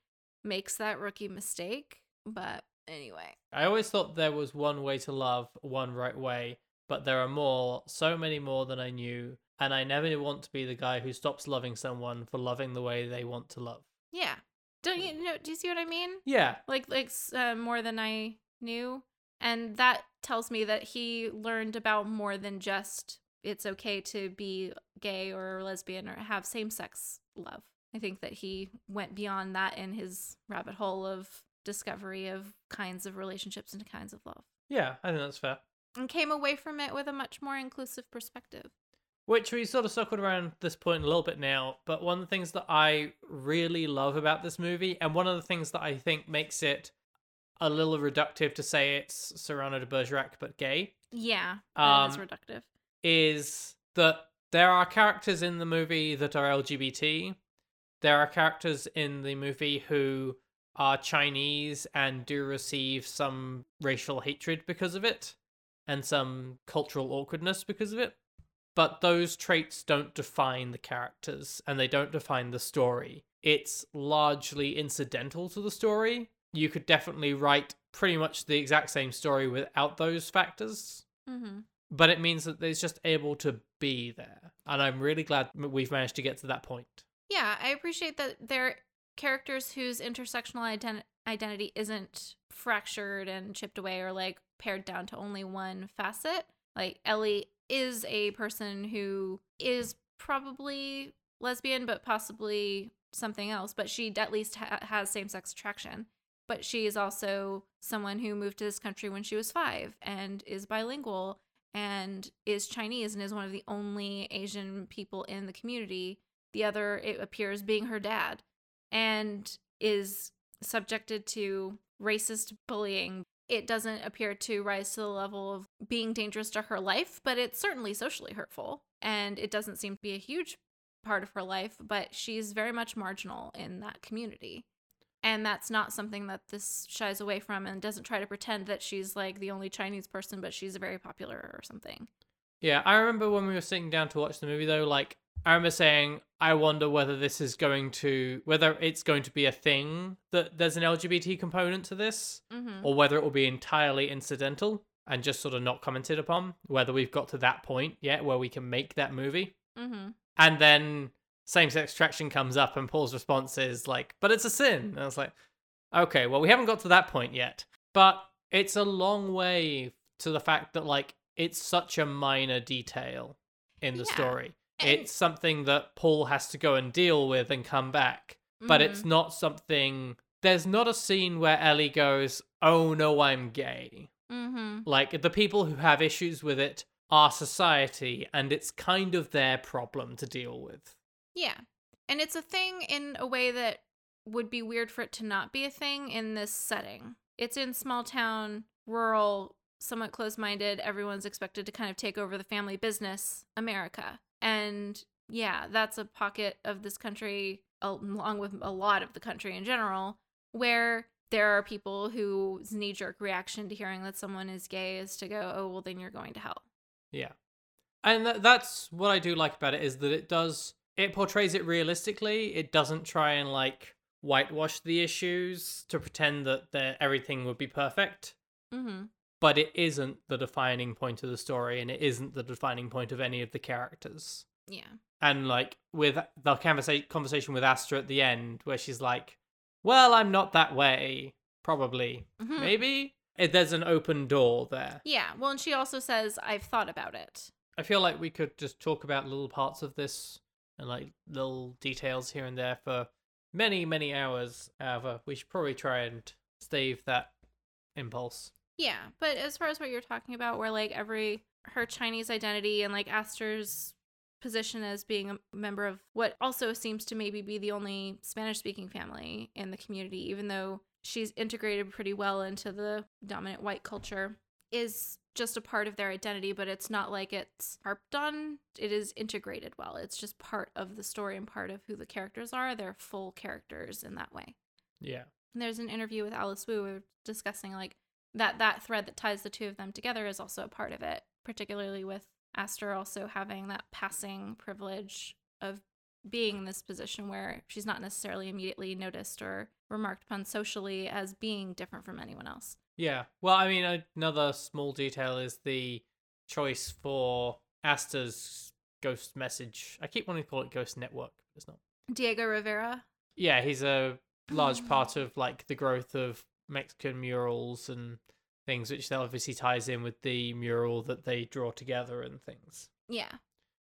makes that rookie mistake. But anyway. I always thought there was one way to love, one right way, but there are more, so many more than I knew, and I never want to be the guy who stops loving someone for loving the way they want to love. Yeah. Don't you know do you see what I mean? Yeah, like like uh, more than I knew, and that tells me that he learned about more than just it's okay to be gay or lesbian or have same sex love. I think that he went beyond that in his rabbit hole of discovery of kinds of relationships and kinds of love, yeah, I think that's fair. and came away from it with a much more inclusive perspective. Which we sort of circled around this point a little bit now, but one of the things that I really love about this movie, and one of the things that I think makes it a little reductive to say it's Cyrano de Bergerac but gay, Yeah, Um, reductive. Is that there are characters in the movie that are LGBT. There are characters in the movie who are Chinese and do receive some racial hatred because of it and some cultural awkwardness because of it. But those traits don't define the characters and they don't define the story. It's largely incidental to the story. You could definitely write pretty much the exact same story without those factors Mm-hmm. But it means that it's just able to be there and i'm really glad we've managed to get to that point Yeah, I appreciate that there characters whose intersectional ident- identity isn't fractured and chipped away or like pared down to only one facet. Like Ellie is a person who is probably lesbian, but possibly something else, but she at least ha- has same sex attraction. But she is also someone who moved to this country when she was five and is bilingual and is Chinese and is one of the only Asian people in the community. The other, it appears, being her dad, and is subjected to racist bullying. It doesn't appear to rise to the level of being dangerous to her life, but it's certainly socially hurtful. And it doesn't seem to be a huge part of her life, but she's very much marginal in that community. And that's not something that this shies away from and doesn't try to pretend that she's like the only Chinese person, but she's very popular or something. Yeah, I remember when we were sitting down to watch the movie though, like I remember saying, I wonder whether this is going to whether it's going to be a thing that there's an LGBT component to this, Mm-hmm. or whether it will be entirely incidental and just sort of not commented upon. Whether we've got to that point yet where we can make that movie. Mm-hmm. And then same sex attraction comes up, and Paul's response is like, "But it's a sin." And I was like, "Okay, well, we haven't got to that point yet, but it's a long way to the fact that like it's such a minor detail in the Yeah, story. and- It's something that Paul has to go and deal with and come back, but Mm-hmm. it's not something. There's not a scene where Ellie goes, "Oh no, I'm gay." Mm-hmm. Like the people who have issues with it are society, and it's kind of their problem to deal with. Yeah. And it's a thing in a way that would be weird for it to not be a thing in this setting. It's in small town, rural, somewhat closed minded. Everyone's expected to kind of take over the family business, America. And yeah, that's a pocket of this country, along with a lot of the country in general, where there are people whose knee jerk reaction to hearing that someone is gay is to go, oh, well, then you're going to hell. Yeah. And th- that's what I do like about it is that it does it portrays it realistically. It doesn't try and like whitewash the issues to pretend that everything would be perfect, Mm-hmm. but it isn't the defining point of the story and it isn't the defining point of any of the characters. Yeah. And like with the conversa- conversation with Aster at the end where she's like, "Well, I'm not that way, probably. Mhm. Maybe." It, there's an open door there. Yeah. Well, and she also says, I've thought about it. I feel like we could just talk about little parts of this and like little details here and there for many, many hours. However, we should probably try and stave that impulse. Yeah, but as far as what you're talking about, where like every her Chinese identity and like Aster's position as being a member of what also seems to maybe be the only Spanish speaking family in the community, even though she's integrated pretty well into the dominant white culture, is just a part of their identity, but it's not like it's harped on. It is integrated well. It's just part of the story and part of who the characters are. They're full characters in that way. Yeah. And there's an interview with Alice Wu we were discussing like that that thread that ties the two of them together is also a part of it, particularly with Aster also having that passing privilege of being in this position where she's not necessarily immediately noticed or remarked upon socially as being different from anyone else. Yeah. Well, I mean, another small detail is the choice for Aster's ghost message. I keep wanting to call it Ghost Network, but it's not. Diego Rivera. Yeah, he's a large oh. part of like the growth of Mexican murals and things, which that obviously ties in with the mural that they draw together and things. Yeah.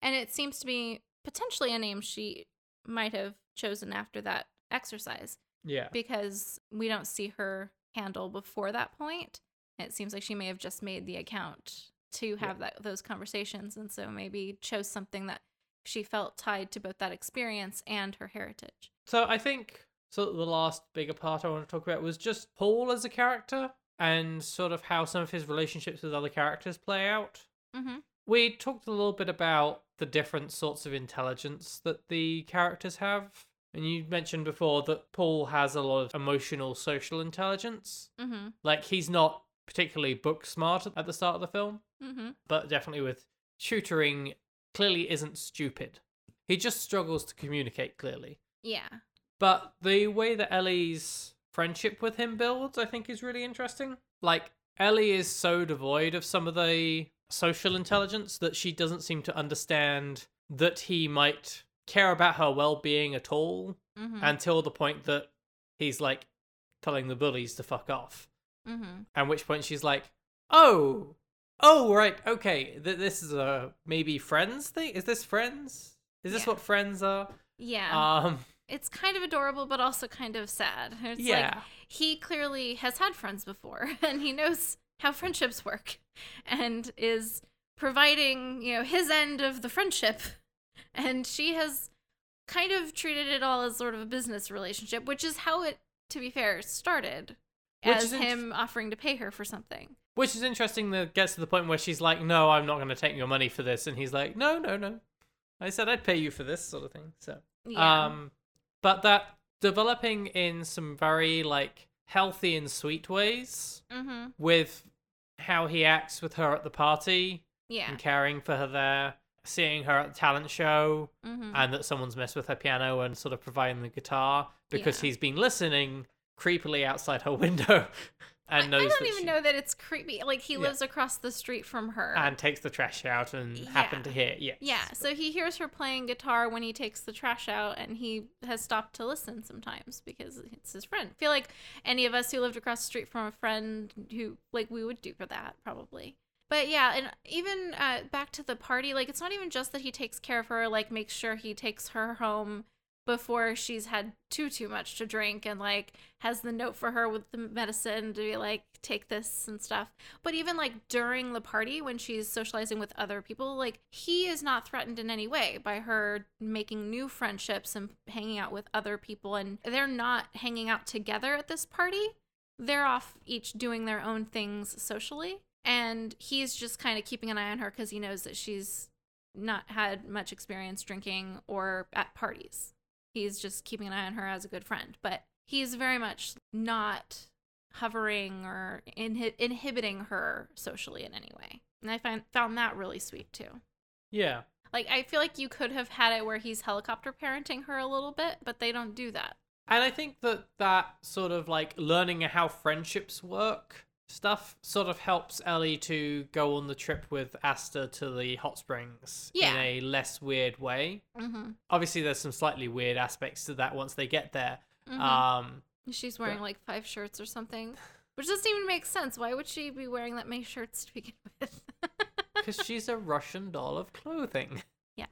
And it seems to be potentially a name she might have chosen after that exercise. Yeah. because we don't see her handle before that point. It seems like she may have just made the account to have that those conversations, and so maybe chose something that she felt tied to both that experience and her heritage. So I think so. The last bigger part I want to talk about was just Paul as a character and sort of how some of his relationships with other characters play out. Mm-hmm. We talked a little bit about the different sorts of intelligence that the characters have. And you mentioned before that Paul has a lot of emotional social intelligence. Mm-hmm. Like he's not particularly book smart at the start of the film, Mm-hmm. but definitely with tutoring clearly isn't stupid. He just struggles to communicate clearly. Yeah. But the way that Ellie's friendship with him builds, I think, is really interesting. Like, Ellie is so devoid of some of the social intelligence that she doesn't seem to understand that he might care about her well-being at all Mm-hmm. until the point that he's like telling the bullies to fuck off. mm-hmm. At which point she's like, "Oh, oh, right, okay. Th- this is a maybe friends thing. Is this friends? Is this Yeah. what friends are?" Yeah. Um, it's kind of adorable, but also kind of sad. It's yeah, like he clearly has had friends before and he knows how friendships work and is providing, you know, his end of the friendship. And she has kind of treated it all as sort of a business relationship, which is how it, to be fair, started. Which as him offering to pay her for something. which is interesting. That gets to the point where she's like, "No, I'm not going to take your money for this," and he's like, "No, no, no. I said I'd pay you for this sort of thing." So, Yeah. um, but that developing in some very like healthy and sweet ways mm-hmm. with how he acts with her at the party Yeah. and caring for her there, seeing her at the talent show, Mm-hmm. and that someone's messed with her piano and sort of providing the guitar because Yeah. he's been listening creepily outside her window and I, knows I don't even she- know that it's creepy. Like he Yeah. lives across the street from her. and takes the trash out and Yeah. to hear yes. yeah, so he hears her playing guitar when he takes the trash out, and he has stopped to listen sometimes because it's his friend. I feel like any of us who lived across the street from a friend who, like, we would do for that probably. But yeah, and even uh, back to the party, like, it's not even just that he takes care of her, like, makes sure he takes her home before she's had too too much to drink and like has the note for her with the medicine to be like take this and stuff. But even like during the party when she's socializing with other people like he is not threatened in any way by her making new friendships and hanging out with other people and they're not hanging out together at this party. They're off each doing their own things socially and he's just kind of keeping an eye on her because he knows that she's not had much experience drinking or at parties he's just keeping an eye on her as a good friend. But he's very much not hovering or inhi- inhibiting her socially in any way. And i find found that really sweet too. Yeah. like i feel like you could have had it where he's helicopter parenting her a little bit but they don't do that. And I think that that sort of like learning how friendships work stuff sort of helps Ellie to go on the trip with Aster to the hot springs Yeah. in a less weird way. mm-hmm. Obviously, there's some slightly weird aspects to that once they get there. Mm-hmm. Um, she's wearing like five shirts or something which doesn't even make sense why would she be wearing that many shirts to begin with because she's a Russian doll of clothing. Yeah.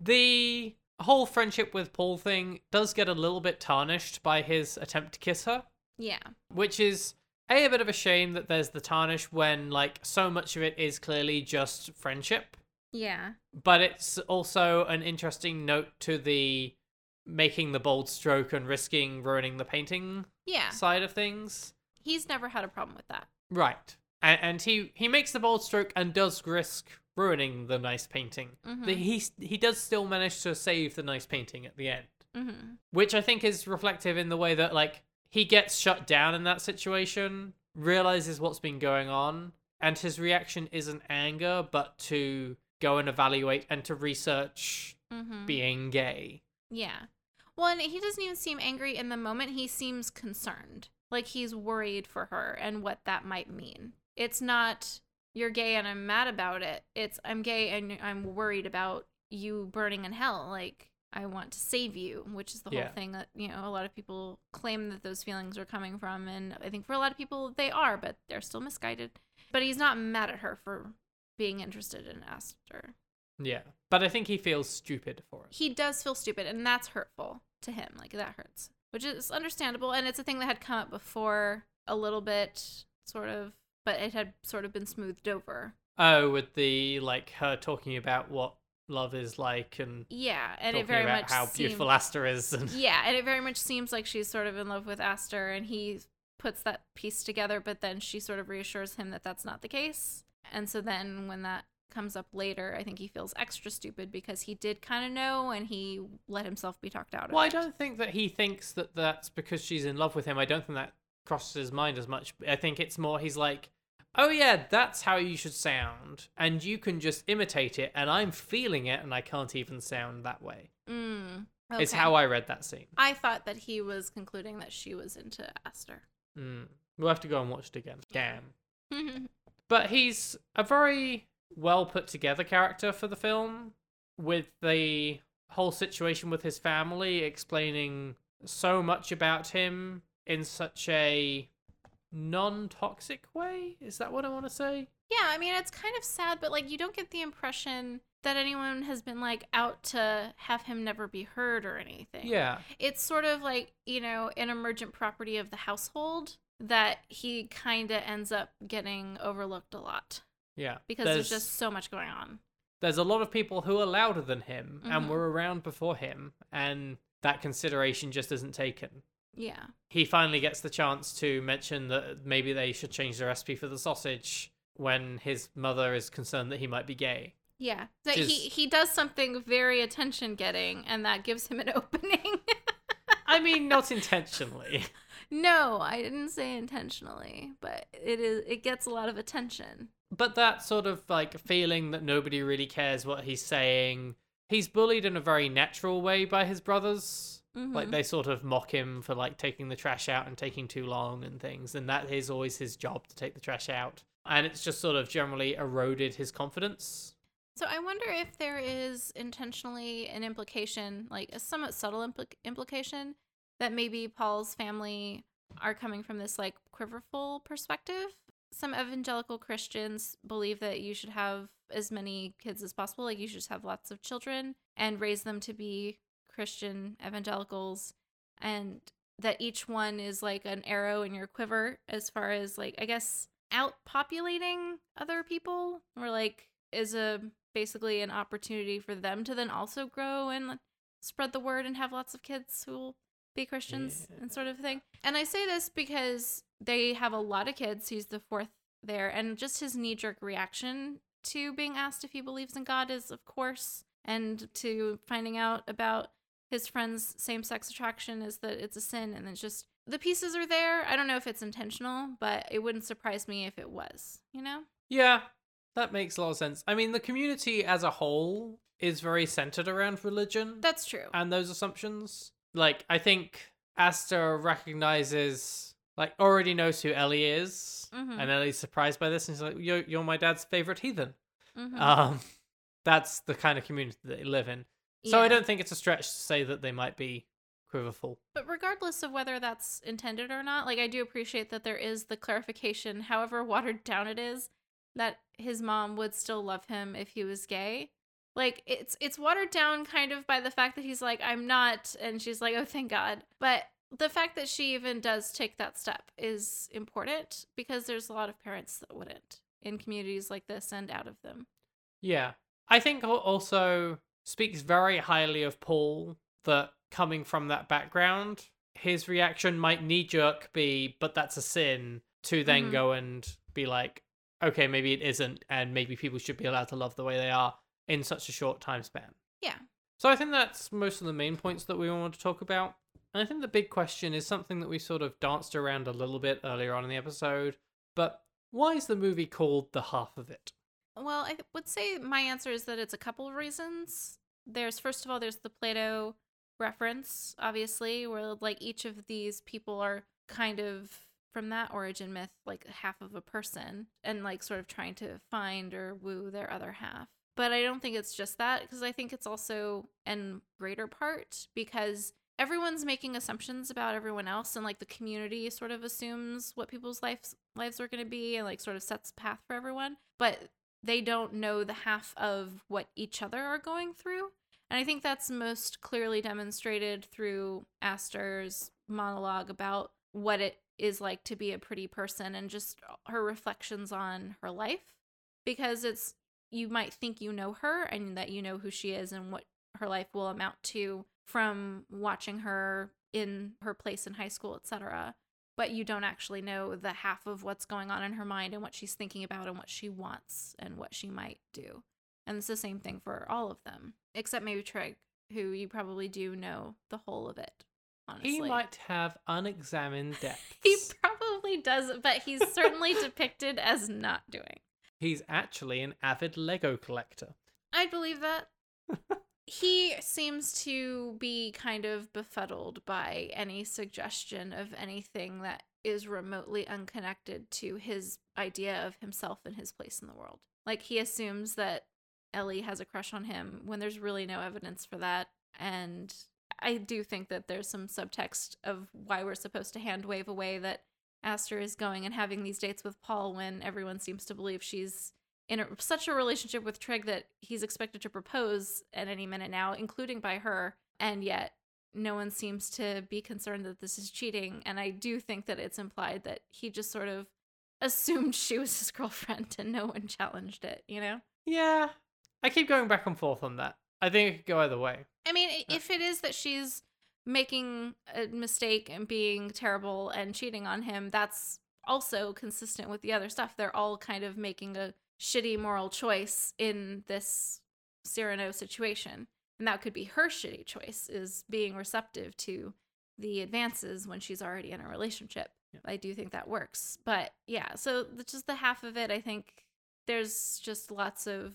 The whole friendship with Paul thing does get a little bit tarnished by his attempt to kiss her. yeah which is a a bit of a shame that there's the tarnish when like so much of it is clearly just friendship. Yeah. But it's also an interesting note to the making the bold stroke and risking ruining the painting yeah. side of things. He's never had a problem with that. Right. And, and he he makes the bold stroke and does risk ruining the nice painting. Mhm. The- he he does still manage to save the nice painting at the end. Mm-hmm. which I think is reflective in the way that like he gets shut down in that situation, realizes what's been going on, and his reaction isn't anger, but to go and evaluate and to research Mm-hmm. being gay. Yeah. Well, and he doesn't even seem angry in the moment. He seems concerned. Like he's worried for her and what that might mean. It's not, you're gay and I'm mad about it. It's, I'm gay and I'm worried about you burning in hell. Like, I want to save you, which is the Yeah. whole thing that, you know, a lot of people claim that those feelings are coming from. And I think for a lot of people, they are, but they're still misguided. But he's not mad at her for being interested in Aster. Yeah. But I think he feels stupid for it. he does feel stupid and that's hurtful to him like that hurts which is understandable and it's a thing that had come up before a little bit sort of but it had sort of been smoothed over Oh, with the like her talking about what love is like and yeah and it very much how seemed- beautiful Aster is and yeah and it very much seems like she's sort of in love with aster and he puts that piece together but then she sort of reassures him that that's not the case and so then when that comes up later i think he feels extra stupid because he did kind of know and he let himself be talked out of Well, I don't think that he thinks that that's because she's in love with him. I don't think that crosses his mind as much. I think it's more he's like, oh yeah, that's how you should sound, and you can just imitate it, and I'm feeling it, and I can't even sound that way. Mm, It's okay. how I read that scene. I thought that he was concluding that she was into Aster. Mm. We'll have to go and watch it again. Damn. But he's a very well put together character for the film with the whole situation with his family, explaining so much about him in such a non toxic way. Is that what I want to say? Yeah, I mean, it's kind of sad, but like, you don't get the impression that anyone has been like out to have him never be heard or anything. Yeah. It's sort of like, you know, an emergent property of the household that he kind of ends up getting overlooked a lot Yeah. because there's, just so much going on. there's a lot of people who are louder than him and Mhm. were around before him, and that consideration just isn't taken. Yeah. He finally gets the chance to mention that maybe they should change the recipe for the sausage when his mother is concerned that he might be gay. Yeah. So Which he he does something very attention getting and that gives him an opening. I mean, not intentionally. no, I didn't say intentionally, but it is it gets a lot of attention. but that sort of like feeling that nobody really cares what he's saying. He's bullied in a very natural way by his brothers. Like Mhm. they sort of mock him for like taking the trash out and taking too long and things, and that is always his job to take the trash out. And it's just sort of generally eroded his confidence. So I wonder if there is intentionally an implication, like a somewhat subtle impl- implication, that maybe Paul's family are coming from this like quiverful perspective. Some evangelical Christians believe that you should have as many kids as possible, like you should just have lots of children and raise them to be Christian evangelicals, and that each one is like an arrow in your quiver as far as like I guess outpopulating other people or like is a basically an opportunity for them to then also grow and spread the word and have lots of kids who will be Christians and sort of thing. And I say this because they have a lot of kids. He's the fourth there, and just his knee jerk reaction to being asked if he believes in God is, of course, and to finding out about his friend's same sex attraction is that it's a sin. And it's just the pieces are there. I don't know if it's intentional, but it wouldn't surprise me if it was, you know? Yeah, that makes a lot of sense. I mean, the community as a whole is very centered around religion That's true. and those assumptions. Like, I think Aster recognizes, like, already knows who Ellie is, Mhm. and Ellie's surprised by this, and he's like, "You're you're my dad's favorite heathen." Mhm. Um, that's the kind of community that they live in. So I don't think it's a stretch to say that they might be quiverful. But regardless of whether that's intended or not, like I do appreciate that there is the clarification, however watered down it is, that his mom would still love him if he was gay. Like it's it's watered down kind of by the fact that he's like I'm not and she's like oh thank god. But the fact that she even does take that step is important because there's a lot of parents that wouldn't in communities like this and out of them. Yeah. I think also speaks very highly of Paul that coming from that background, his reaction might knee jerk be, but that's a sin, to then Mhm. go and be like, okay, maybe it isn't, and maybe people should be allowed to love the way they are in such a short time span. Yeah. So I think that's most of the main points that we want to talk about. And I think the big question is something that we sort of danced around a little bit earlier on in the episode. But why is the movie called The Half of It? Well, I would say my answer is that it's a couple of reasons. There's first of all, there's the Plato reference, obviously, where like each of these people are kind of from that origin myth, like half of a person, and like sort of trying to find or woo their other half. But I don't think it's just that, because I think it's also in greater part because everyone's making assumptions about everyone else and like the community sort of assumes what people's lives lives are going to be and like sort of sets path for everyone but they don't know the half of what each other are going through. And I think that's most clearly demonstrated through Aster's monologue about what it is like to be a pretty person and just her reflections on her life. Because it's, you might think you know her and that you know who she is and what her life will amount to from watching her in her place in high school, etc but you don't actually know the half of what's going on in her mind and what she's thinking about and what she wants and what she might do. And it's the same thing for all of them, except maybe Trig, who you probably do know the whole of it. Honestly, He might have unexamined depths. He probably does, but he's certainly depicted as not doing. He's actually an avid Lego collector. I believe that. he seems to be kind of befuddled by any suggestion of anything that is remotely unconnected to his idea of himself and his place in the world. Like he assumes that Ellie has a crush on him when there's really no evidence for that. And I do think that there's some subtext of why we're supposed to hand wave away that Aster is going and having these dates with Paul when everyone seems to believe she's in a, such a relationship with Trig that he's expected to propose at any minute now, including by her. And yet, no one seems to be concerned that this is cheating. And I do think that it's implied that he just sort of assumed she was his girlfriend and no one challenged it, you know? Yeah. I keep going back and forth on that. I think it could go either way. I mean, i- if it is that she's making a mistake and being terrible and cheating on him, that's also consistent with the other stuff. They're all kind of making a shitty moral choice in this Cyrano situation. And that could be her shitty choice is being receptive to the advances when she's already in a relationship. Yeah. I do think that works. But yeah, so just the half of it, I think there's just lots of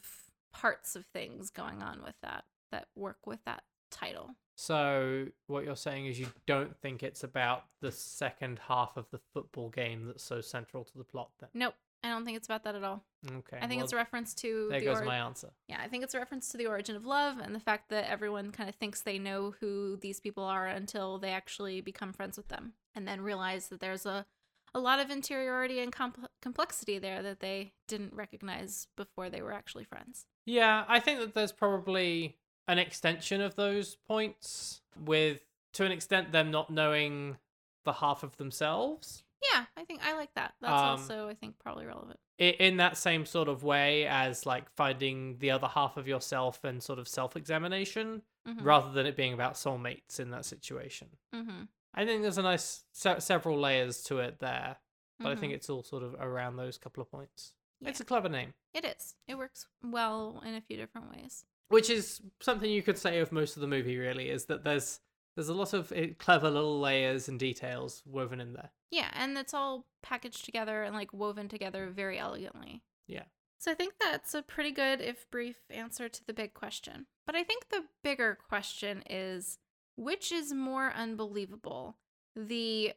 parts of things going on with that that work with that title. So what you're saying is you don't think it's about the second half of the football game that's so central to the plot then? Nope, I don't think it's about that at all. Okay. I think well, it's a reference to there the goes ori- my answer. yeah, I think it's a reference to the origin of love and the fact that everyone kind of thinks they know who these people are until they actually become friends with them and then realize that there's a a lot of interiority and compl- complexity there that they didn't recognize before they were actually friends. Yeah, I think that there's probably an extension of those points with to an extent them not knowing the half of themselves. Yeah, I think I like that. That's Um, also I think probably relevant. In that same sort of way as like finding the other half of yourself and sort of self-examination Mhm. rather than it being about soulmates in that situation. Mhm. I think there's a nice se- several layers to it there, but I Mhm. think it's all sort of around those couple of points. It's a clever name, It is. It works well in a few different ways. which is something you could say of most of the movie. Really, is that there's there's a lot of eh, clever little layers and details woven in there. Yeah, and it's all packaged together and like woven together very elegantly. Yeah. So I think that's a pretty good, if brief, answer to the big question. But I think the bigger question is which is more unbelievable? The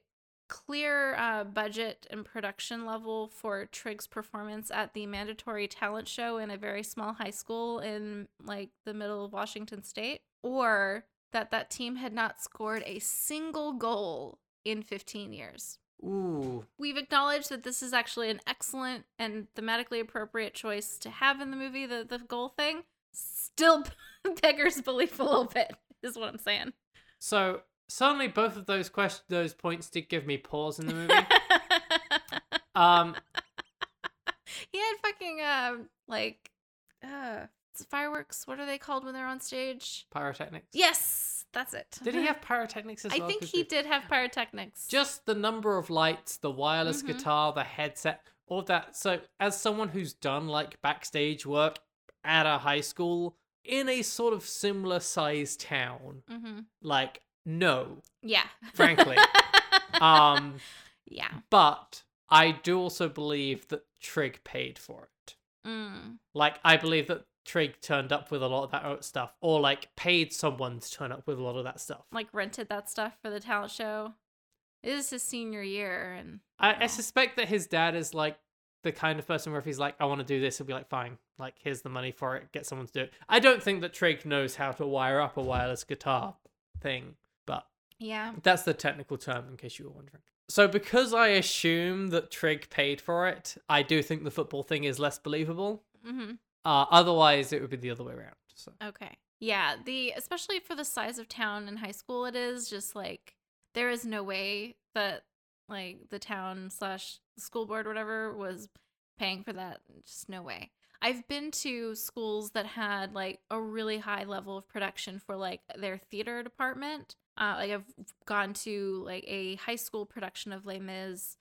clear uh, budget and production level for Trig's performance at the mandatory talent show in a very small high school in like the middle of Washington state, or that that team had not scored a single goal in 15 years. Ooh, We've acknowledged that this is actually an excellent and thematically appropriate choice to have in the movie, the, the goal thing. Still beggars belief a little bit, is what I'm saying. so suddenly both of those questions, those points did give me pause in the movie. um, he had fucking, um, like, uh, fireworks. What are they called when they're on stage? pyrotechnics. Yes, that's it. Did he have pyrotechnics as well? I think he did have pyrotechnics. just the number of lights, the wireless Mhm. guitar, the headset, all that. So, as someone who's done like backstage work at a high school in a sort of similar sized town, hmm like, no. Yeah. Frankly. Um, yeah. but I do also believe that Trig paid for it. Mm. Like, I believe that Trig turned up with a lot of that stuff, or like paid someone to turn up with a lot of that stuff. Like rented that stuff for the talent show. It is his senior year, and I, I suspect that his dad is like the kind of person where if he's like, I want to do this, he'll be like, fine, like, here's the money for it, get someone to do it. I don't think that Trig knows how to wire up a wireless guitar thing, but yeah. that's the technical term in case you were wondering. So, because I assume that Trig paid for it, I do think the football thing is less believable. hmm Uh, otherwise, it would be the other way around. So, Okay. Yeah, the especially for the size of town and high school it is, just like there is no way that like the town slash school board whatever was paying for that. Just no way. I've been to schools that had like a really high level of production for like their theater department. Uh, like I've gone to like a high school production of Les Mis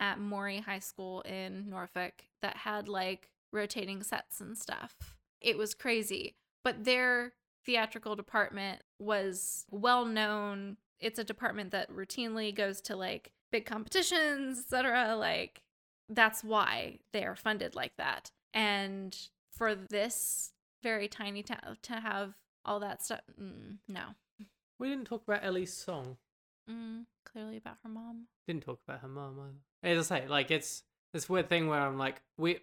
at Maury High School in Norfolk that had like rotating sets and stuff. It was crazy but their theatrical department was well known. It's a department that routinely goes to like big competitions, etc. Like that's why they are funded like that. And for this very tiny town to have all that stuff, mm, no, we didn't talk about Ellie's song. mm, clearly about her mom. Didn't talk about her mom either. As I say, like, it's this weird thing where I'm like, we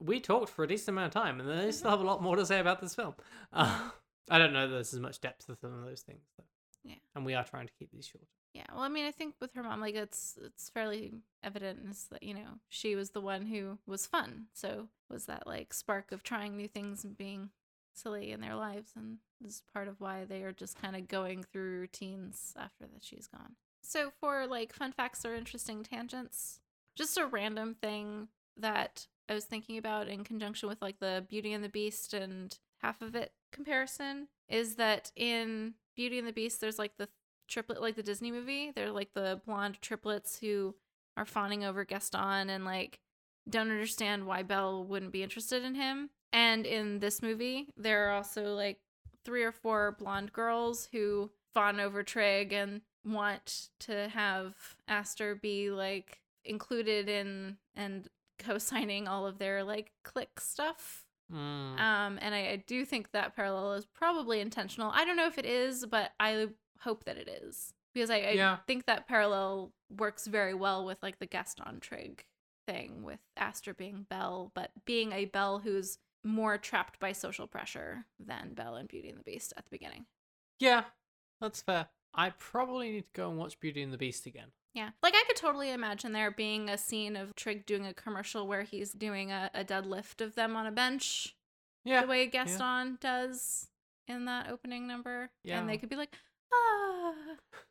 we talked for a decent amount of time, and they still have a lot more to say about this film. Uh, I don't know that there's as much depth to some of those things, though. Yeah. And we are trying to keep these short. Yeah, well, I mean, I think with her mom, like it's it's fairly evident that you know she was the one who was fun. So was that like spark of trying new things and being silly in their lives, and this is part of why they are just kind of going through routines after that she's gone. So for like fun facts or interesting tangents, just a random thing that I was thinking about in conjunction with like the Beauty and the Beast and half of it comparison is that in Beauty and the Beast, there's like the triplet, like the Disney movie. They're like the blonde triplets who are fawning over Gaston and like don't understand why Belle wouldn't be interested in him. And in this movie, there are also like three or four blonde girls who fawn over Trig and want to have Aster be like included in and co-signing all of their like click stuff. Mm. Um, and I, I do think that parallel is probably intentional. I don't know if it is, but I hope that it is because I, I Yeah. think that parallel works very well with like the Gaston Trig thing with Aster being Belle, but being a Belle who's more trapped by social pressure than Belle in Beauty and the Beast at the beginning. Yeah, that's fair. I probably need to go and watch Beauty and the Beast again. Yeah. Like I could totally imagine there being a scene of Trig doing a commercial where he's doing a, a deadlift of them on a bench Yeah. the way Gaston does in that opening number. Yeah. And they could be like, ah,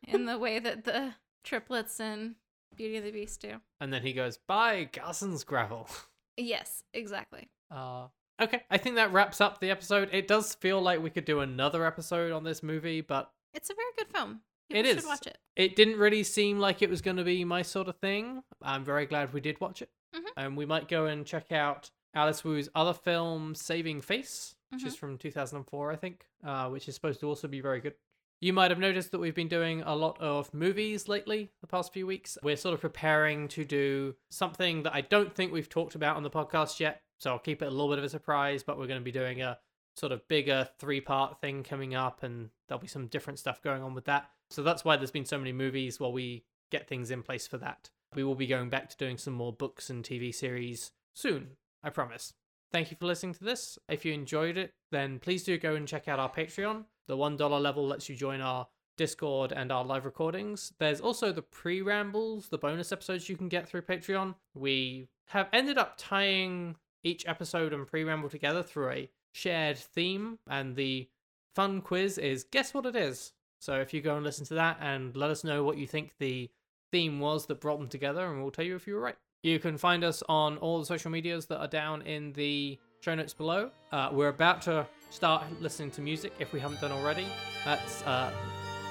in the way that the triplets in Beauty and the Beast do. And then he goes, buy, Carson's gravel. Yes, exactly. Uh, okay, I think that wraps up the episode. It does feel like we could do another episode on this movie, but It's a very good film. It is. should watch it. it didn't really seem like it was going to be my sort of thing. I'm very glad we did watch it. Mhm. And we might go and check out Alice Wu's other film, Saving Face, which Mm-hmm. is from 2004, I think, uh, which is supposed to also be very good. You might have noticed that we've been doing a lot of movies lately, the past few weeks. We're sort of preparing to do something that I don't think we've talked about on the podcast yet, so I'll keep it a little bit of a surprise, but we're going to be doing a sort of bigger three part thing coming up, and there'll be some different stuff going on with that. So that's why there's been so many movies while we get things in place for that. We will be going back to doing some more books and TV series soon, I promise. Thank you for listening to this. If you enjoyed it, then please do go and check out our Patreon. The $1 level lets you join our Discord and our live recordings. There's also the pre rambles, the bonus episodes you can get through Patreon. We have ended up tying each episode and pre ramble together through a shared theme, and the fun quiz is guess what it is. So if you go and listen to that and let us know what you think the theme was that brought them together, and we'll tell you if you were right. You can find us on all the social medias that are down in the show notes below. Uh, we're about to start listening to music if we haven't done already. That's uh,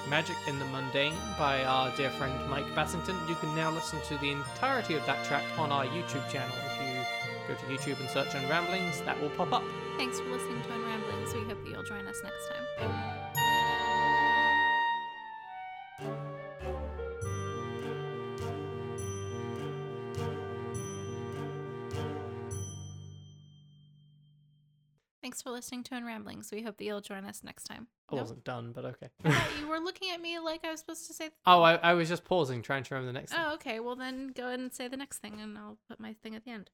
Magic in the Mundane by our dear friend Mike Bassington. You can now listen to the entirety of that track on our YouTube channel. If you go to YouTube and search on Ramblings, that will pop up. Thanks for listening to Unramblings. We hope that you'll join us next time. Thanks for listening to Unramblings. We hope that you'll join us next time. I Nope. wasn't done, but okay. Thought you were looking at me like I was supposed to say. the oh, oh. I, I was just pausing, trying to remember the next oh, thing. Oh, okay. Well, then go ahead and say the next thing, and I'll put my thing at the end.